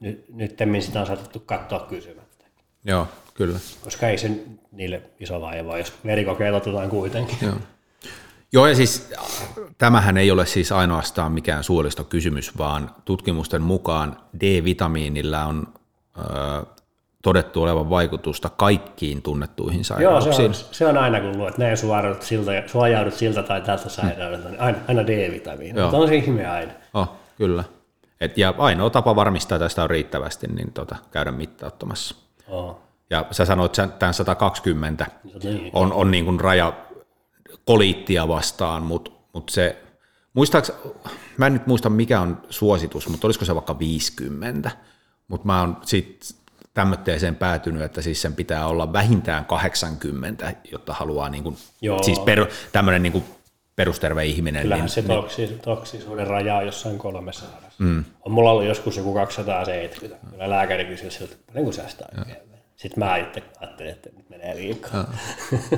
nyt, nyttemmin sitä on saatettu katsoa kysymättä. joo, kyllä. Koska ei se niille iso vaiva, jos verikokeet otetaan kuitenkin. Joo. Joo, ja siis tämähän ei ole siis ainoastaan mikään suolistokysymys, vaan tutkimusten mukaan D-vitamiinilla on ö, todettu olevan vaikutusta kaikkiin tunnettuihin Joo, sairauksiin. se on, se on aina kun luet, näin suojaudut siltä, suojaudut siltä tai tältä sairaudelta, niin aina, aina D-vitamiini. Joo. Mutta on se ihme aina. Oh, kyllä. Et, ja ainoa tapa varmistaa, että sitä on riittävästi, niin tota, käydä mittauttamassa. Oh. Ja sä sanoit, että tämän 120 Niin. on, on niin kuin raja koliittia vastaan, mutta mut se, muistaaks, mä en nyt muista mikä on suositus, mutta olisiko se vaikka 50, mutta mä oon sit tämmötteeseen päätynyt, että siis sen pitää olla vähintään 80, jotta haluaa niin kuin, Joo. siis per, tämmöinen niin kuin perusterve ihminen. Kyllähän niin, se toksi, toksisuuden raja on jossain 300. Mm. On mulla ollut joskus joku 270. Kyllä lääkäri kysyi siltä, paljonko säästää oikein. Sitten mä itse ajattelin, että nyt menee liikaa.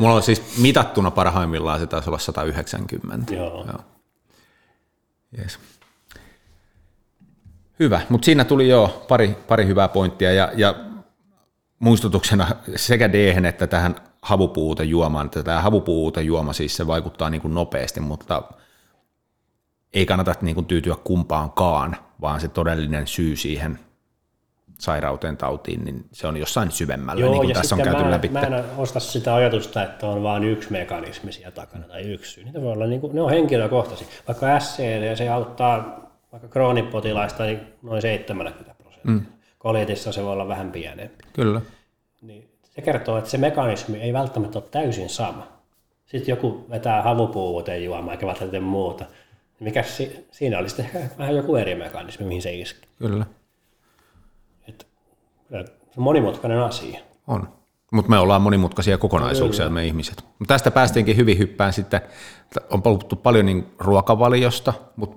Mulla on siis mitattuna parhaimmillaan se taisi olla 190. Joo. Joo. Yes. Hyvä, mutta siinä tuli jo pari, pari hyvää pointtia ja, ja muistutuksena sekä d että tähän havupuutejuomaan, että tämä havupuutejuoma siis se vaikuttaa niin kuin nopeasti, mutta ei kannata niin kuin tyytyä kumpaankaan, vaan se todellinen syy siihen sairauteen, tautiin, niin se on jossain syvemmällä, niin kuin tässä on käyty mä, läpi. Mä en osta sitä ajatusta, että on vain yksi mekanismi siellä takana tai yksi syy. Niitä voi olla, niin kuin, ne on henkilökohtaisia. Vaikka SCD, se auttaa vaikka kroonipotilaista niin noin 70 prosenttia. Mm. Kolitissa se voi olla vähän pienempi. Kyllä. Niin se kertoo, että se mekanismi ei välttämättä ole täysin sama. Sitten joku vetää havupuuteen juomaan eikä välttämättä muuta. Mikä si- siinä olisi ehkä vähän joku eri mekanismi, mihin se iski. Kyllä. Kyllä se on monimutkainen asia. On. Mutta me ollaan monimutkaisia kokonaisuuksia me ihmiset. Mut tästä päästiinkin hyvin hyppään sitten, on puhuttu paljon niin ruokavaliosta, mutta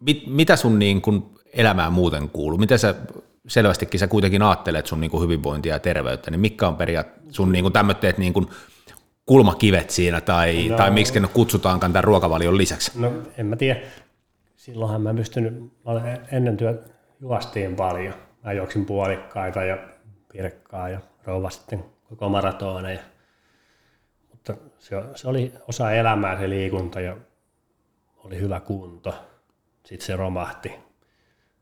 mit, mitä sun niin kun elämään muuten kuuluu? Miten sä selvästikin sä kuitenkin ajattelet sun niin kun hyvinvointia ja terveyttä, niin mitkä on periaatteessa sun niin tämmöitteet niin kun kulmakivet siinä, tai, no. tai miksi ne kutsutaankaan tämän ruokavalion lisäksi? No en mä tiedä. Silloinhan mä pystynyt, mä olen ennen työ juostiin paljon. Mä juoksin puolikkaita ja pirkkaa ja rouva sitten koko maratoneja. Mutta se, se oli osa elämää se liikunta ja oli hyvä kunto. Sitten se romahti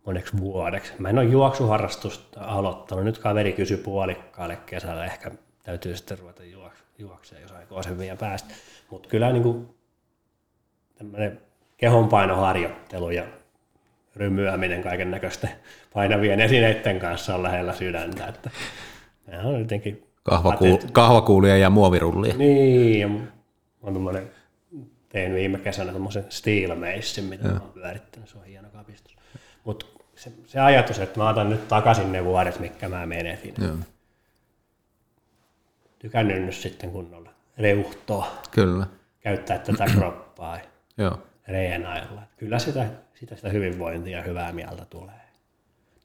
moneksi vuodeksi. Mä en ole juoksuharrastusta aloittanut. Nyt kaveri kysyi puolikkaalle kesällä. Ehkä täytyy sitten ruveta juoksemaan, jos aikoo sen vielä päästä. Mutta kyllä niin tämmöinen kehonpainoharjoittelu ja rymyäminen kaiken näköisten painavien esineiden kanssa on lähellä sydäntä. Että nämä on jotenkin... Kahvakuul- kahvakuulia ja muovirullia. Niin, ja on tommonen, tein viime kesänä tuommoisen steelmeissin, mitä mä oon pyörittänyt, se on hieno kapistus. Mutta se, se, ajatus, että mä otan nyt takaisin ne vuodet, mitkä mä menetin. Joo. Tykännyt nyt sitten kunnolla reuhtoa, Kyllä. käyttää tätä kroppaa. Joo. reenailla. Kyllä sitä, sitä, sitä hyvinvointia ja hyvää mieltä tulee.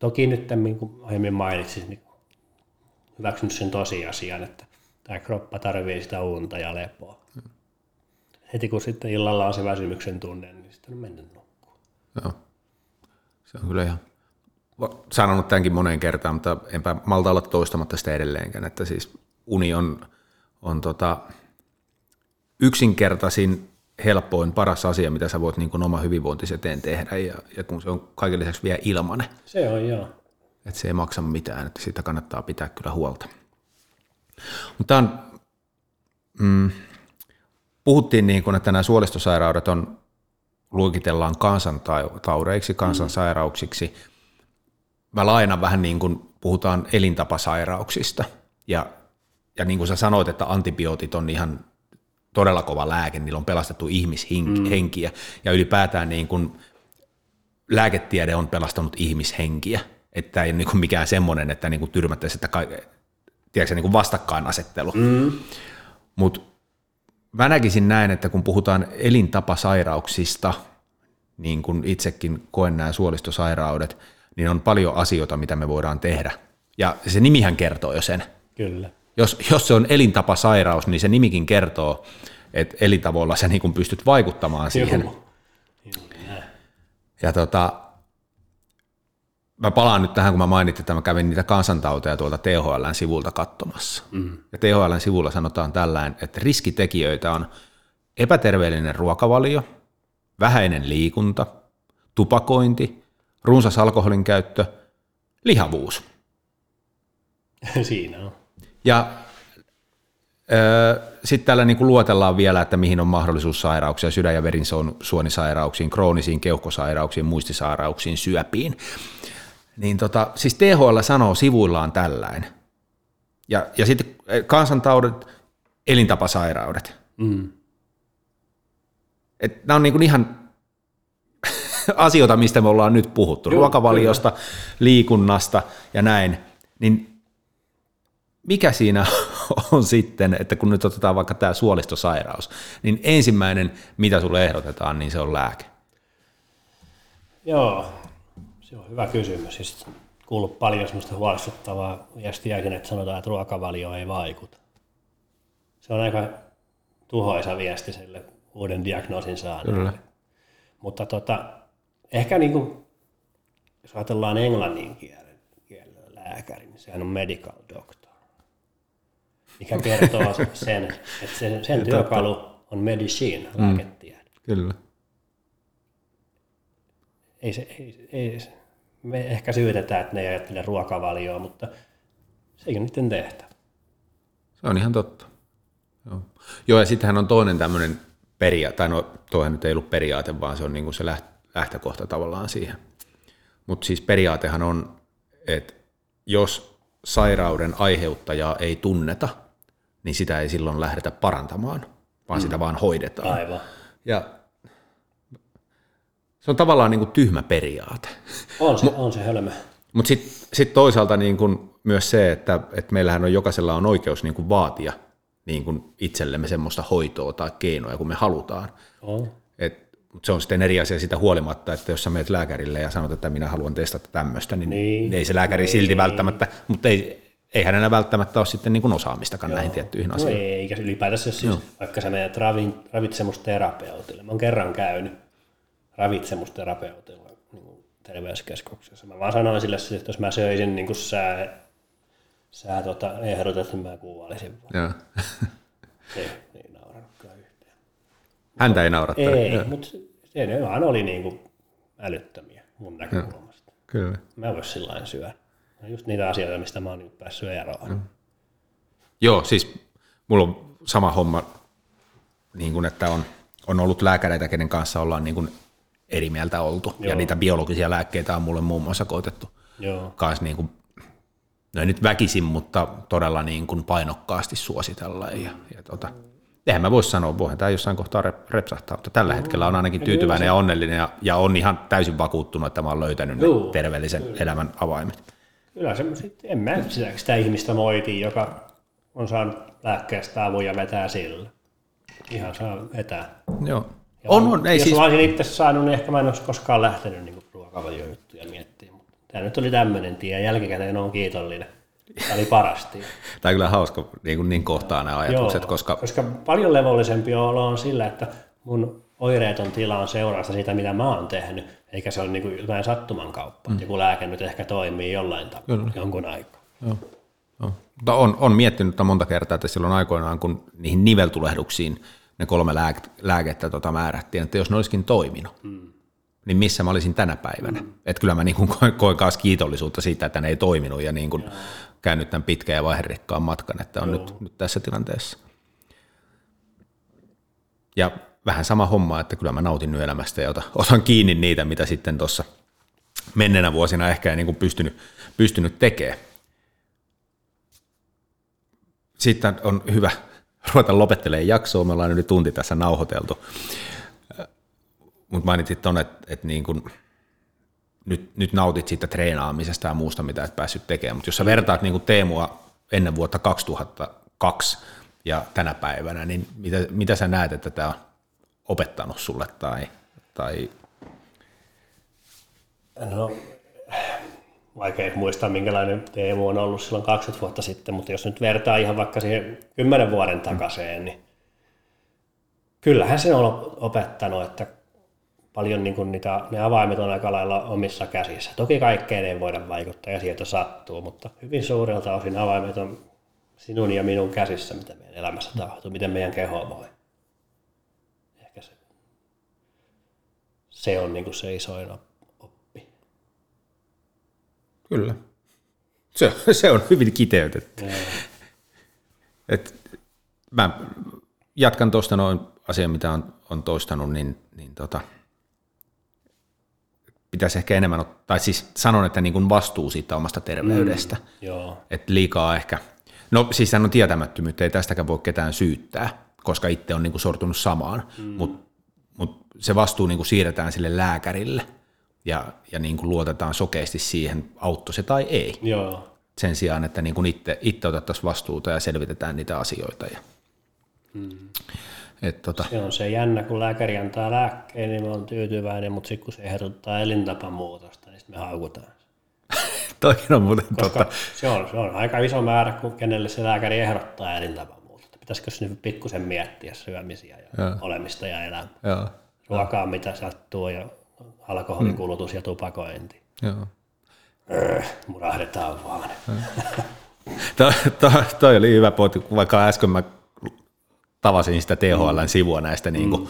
Toki nyt, niin kuin aiemmin mainitsin, niin hyväksynyt sen tosiasian, että tämä kroppa tarvii sitä unta ja lepoa. Heti kun sitten illalla on se väsymyksen tunne, niin sitten on mennyt nukkuun. Joo. Se on kyllä ihan sanonut tämänkin moneen kertaan, mutta enpä malta olla toistamatta sitä edelleenkään, että siis uni on, on tota, yksinkertaisin, helpoin, paras asia, mitä sä voit niin kuin oma hyvinvointisi eteen tehdä, ja, ja kun se on kaiken lisäksi vielä ilmanen, Se on joo. että se ei maksa mitään, että siitä kannattaa pitää kyllä huolta. Mutta on, mm, puhuttiin niin kuin, että nämä suolistosairaudet on, luokitellaan kansantaudeiksi, kansansairauksiksi. Mä lainan vähän niin kuin puhutaan elintapasairauksista, ja, ja niin kuin sä sanoit, että antibiootit on ihan todella kova lääke, niillä on pelastettu ihmishenkiä, mm. ja ylipäätään niin kuin lääketiede on pelastanut ihmishenkiä, että ei niin kuin mikään semmoinen, että niin kuin tyrmättäisiin, että ka- tiedätkö, niin kuin vastakkainasettelu. Mm. Mutta mä näkisin näin, että kun puhutaan elintapasairauksista, niin kuin itsekin koen nämä suolistosairaudet, niin on paljon asioita, mitä me voidaan tehdä. Ja se nimihän kertoo jo sen. Kyllä. Jos, jos se on elintapasairaus, niin se nimikin kertoo, että elintavoilla sä niin pystyt vaikuttamaan siihen. Joo. Ja tota, mä palaan nyt tähän, kun mä mainitsin, että mä kävin niitä kansantauteja tuolta THLn sivulta katsomassa. Mm. Ja THLn sivulla sanotaan tällainen, että riskitekijöitä on epäterveellinen ruokavalio, vähäinen liikunta, tupakointi, runsas alkoholin käyttö, lihavuus. Siinä on. Ja sitten täällä niin luotellaan vielä, että mihin on mahdollisuus sairauksia, sydän- ja verisuonisairauksiin, kroonisiin keuhkosairauksiin, muistisairauksiin, syöpiin. Niin tota, siis THL sanoo sivuillaan tällainen. Ja, ja sitten kansantaudet, elintapasairaudet. Mm. Et nämä on niin kuin ihan asioita, mistä me ollaan nyt puhuttu, Joo, ruokavaliosta, kyllä. liikunnasta ja näin. Niin mikä siinä on sitten, että kun nyt otetaan vaikka tämä suolistosairaus, niin ensimmäinen, mitä sulle ehdotetaan, niin se on lääke. Joo, se on hyvä kysymys. Siis kuullut paljon sellaista huolestuttavaa viestiäkin, että sanotaan, että ruokavalio ei vaikuta. Se on aika tuhoisa viesti sille uuden diagnoosin saaneelle. Mutta tota, ehkä niin kuin, jos ajatellaan englannin kielen, kielen lääkäri, niin sehän on medical doctor, mikä kertoo sen, että sen, sen työkalu on medicine, mm. lääketiede. Kyllä. Ei se, ei, ei, me ehkä syytetään, että ne ei ajattele ruokavalioa, mutta se ei ole niiden tehtävä. Se on ihan totta. Joo, Joo ja sittenhän on toinen tämmöinen periaate, tai no toihan nyt ei ollut periaate, vaan se on niin kuin se lähtökohta tavallaan siihen. Mutta siis periaatehan on, että jos sairauden aiheuttajaa ei tunneta, niin sitä ei silloin lähdetä parantamaan, vaan mm. sitä vaan hoidetaan. Aivan. Ja se on tavallaan niin kuin tyhmä periaate. On se, on se hölmö. Mutta sitten sit toisaalta niin kuin myös se, että, että meillähän on jokaisella on oikeus niin kuin vaatia niin kuin itsellemme semmoista hoitoa tai keinoja, kun me halutaan. On. Et, mutta se on sitten eri asia sitä huolimatta, että jos sä menet lääkärille ja sanot, että minä haluan testata tämmöistä, niin, niin ei se lääkäri niin, silti välttämättä, mutta ei, ei hänellä välttämättä ole sitten niin kuin osaamistakaan Joo. näihin tiettyihin no asioihin. Ei, eikä ylipäätänsä siis, vaikka sä menet ravin, ravitsemusterapeutille. Mä oon kerran käynyt ravitsemusterapeutilla niin terveyskeskuksessa. Mä vaan sanoin sille, että jos mä söisin niin kuin sä sä tota, ehdotat, niin mä kuulisin Joo. ei, ei nauranutkaan yhtään. Häntä ei naurattanut. Ei, mutta se ne vaan oli niin kuin älyttömiä mun näkökulmasta. Joo, kyllä. Mä vois sillä syödä. Just niitä asioita, mistä mä oon nyt päässyt eroon. Mm. Joo, siis mulla on sama homma, niin kuin, että on, on ollut lääkäreitä, kenen kanssa ollaan niin kuin eri mieltä oltu. Joo. Ja niitä biologisia lääkkeitä on mulle muun muassa koitettu Joo. Kans niin kuin no ei nyt väkisin, mutta todella niin kuin painokkaasti suositella. Ja, ja tota, eihän mä voisi sanoa, voihan tämä jossain kohtaa repsahtaa, mutta tällä hetkellä on ainakin tyytyväinen ja onnellinen ja, ja on ihan täysin vakuuttunut, että mä oon löytänyt ne terveellisen elämän avaimet. Kyllä se, en mä sitä, sitä ihmistä moiti, joka on saanut lääkkeestä avun ja vetää sillä. Ihan saa vetää. Joo. Ja on, on, ei jos siis... olisin itse saanut, niin ehkä mä en olisi koskaan lähtenyt niin ruokavalio-juttuja miettimään. Tämä nyt oli tämmöinen tie, jälkikäteen on kiitollinen. Tämä oli parasti. Tämä on kyllä hauska niin, kuin niin kohtaa nämä ajatukset, Joo, koska... koska paljon levollisempi olo on sillä, että mun oireeton tila on seurausta siitä, mitä mä oon tehnyt, eikä se ole niin kuin jotain sattuman kauppa. Mm. Joku lääke nyt ehkä toimii jollain tavalla jonkun aikaa. Joo. Joo. Mutta on, on miettinyt monta kertaa, että silloin aikoinaan, kun niihin niveltulehduksiin ne kolme lääkettä tota määrättiin, että jos ne olisikin toiminut, mm niin missä mä olisin tänä päivänä. Mm. Että kyllä mä niin kuin koin, koin kanssa kiitollisuutta siitä, että ne ei toiminut ja niin kuin käynyt tämän pitkän ja vaiherikkaan matkan, että on nyt, nyt tässä tilanteessa. Ja vähän sama homma, että kyllä mä nautin nyt elämästä ja otan kiinni niitä, mitä sitten tuossa menneenä vuosina ehkä ei niin kuin pystynyt, pystynyt tekemään. Sitten on hyvä ruveta lopettelemaan jaksoa, me ollaan nyt tunti tässä nauhoiteltu mutta mainitsit tuonne, että, että niin kun, nyt, nyt nautit siitä treenaamisesta ja muusta, mitä et päässyt tekemään. Mutta jos sä vertaat niin Teemua ennen vuotta 2002 ja tänä päivänä, niin mitä, mitä sä näet, että tämä on opettanut sulle tai, tai... No, vaikea muistaa, minkälainen Teemu on ollut silloin 20 vuotta sitten, mutta jos nyt vertaa ihan vaikka siihen 10 vuoden takaisin, niin kyllähän se on opettanut, että paljon niin kuin niitä, ne avaimet on aika lailla omissa käsissä. Toki kaikkeen ei voida vaikuttaa ja sieltä sattuu, mutta hyvin suurelta osin avaimet on sinun ja minun käsissä, mitä meidän elämässä tapahtuu, miten meidän keho voi. Ehkä se, se on niin kuin se isoin oppi. Kyllä. Se, se on hyvin kiteytetty. Et mä jatkan tuosta noin asian, mitä on, on toistanut, niin, niin tota, pitäisi ehkä enemmän ottaa, tai siis sanon, että niin kuin vastuu siitä omasta terveydestä. Mm, joo. Että liikaa ehkä, no siis on tietämättömyyttä, ei tästäkään voi ketään syyttää, koska itse on niin kuin sortunut samaan, mm. mutta mut se vastuu niin kuin siirretään sille lääkärille ja, ja niin kuin luotetaan sokeasti siihen, autto se tai ei. Joo. Sen sijaan, että niin kuin itse, itse otettaisiin vastuuta ja selvitetään niitä asioita. Ja, Mm. et tota, Se on se jännä, kun lääkäri antaa lääkkeen, niin me on tyytyväinen, mutta sitten kun se ehdottaa elintapamuutosta, niin sitten me haukutaan. toikin on muuten Koska totta. se on, se on aika iso määrä, kun kenelle se lääkäri ehdottaa elintapamuutosta. Pitäisikö nyt pikkusen miettiä syömisiä ja Joo. olemista ja elämää. Joo, Ruokaa, mitä sattuu ja alkoholikulutus ja tupakointi. joo. Öö, murahdetaan vaan. To, to, toi oli hyvä pointti, vaikka äsken mä tavasin sitä THLn sivua näistä niin kuin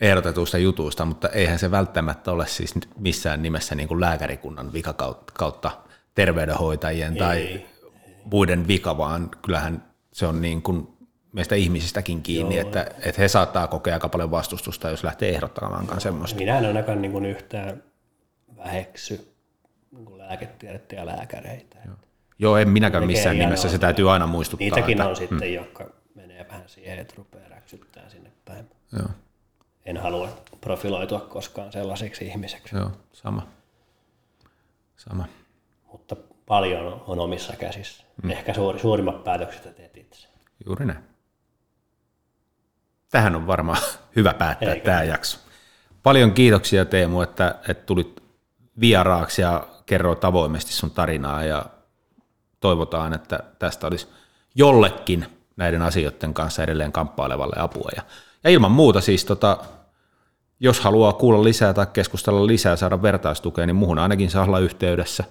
ehdotetuista jutuista, mutta eihän se välttämättä ole siis missään nimessä niin kuin lääkärikunnan vika kautta, terveydenhoitajien tai Ei. muiden vika, vaan kyllähän se on niin kuin meistä ihmisistäkin kiinni, että, että he saattaa kokea aika paljon vastustusta, jos lähtee ehdottamaan semmoista. Minä en ainakaan niin kuin yhtään väheksy niin kuin lääketiedettä ja lääkäreitä. Joo, en minäkään missään nimessä, se täytyy aina muistuttaa. Niitäkin että, on sitten, jotka menee vähän siihen, että rupeaa räksyttää sinne päin. Joo, En halua profiloitua koskaan sellaisiksi ihmiseksi, joo, sama. Sama. mutta paljon on omissa käsissä. Mm. Ehkä suuri, suurimmat päätökset teet itse. Juuri näin. Tähän on varmaan hyvä päättää Eikö? tämä jakso. Paljon kiitoksia Teemu, että, että tulit vieraaksi ja kerroit avoimesti sun tarinaa ja toivotaan, että tästä olisi jollekin näiden asioiden kanssa edelleen kamppailevalle apua. Ja, ja ilman muuta siis, tota, jos haluaa kuulla lisää tai keskustella lisää, saada vertaistukea, niin muuhun ainakin saa olla yhteydessä.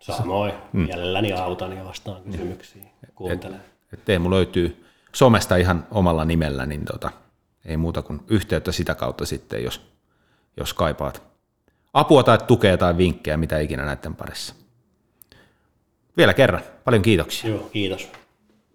Samoin, mm. mielelläni autan ja vastaan kysymyksiin. Kuuntelen. Teemu löytyy somesta ihan omalla nimellä, niin tota, ei muuta kuin yhteyttä sitä kautta sitten, jos, jos kaipaat apua tai tukea tai vinkkejä, mitä ikinä näiden parissa. Vielä kerran, paljon kiitoksia. Joo, kiitos.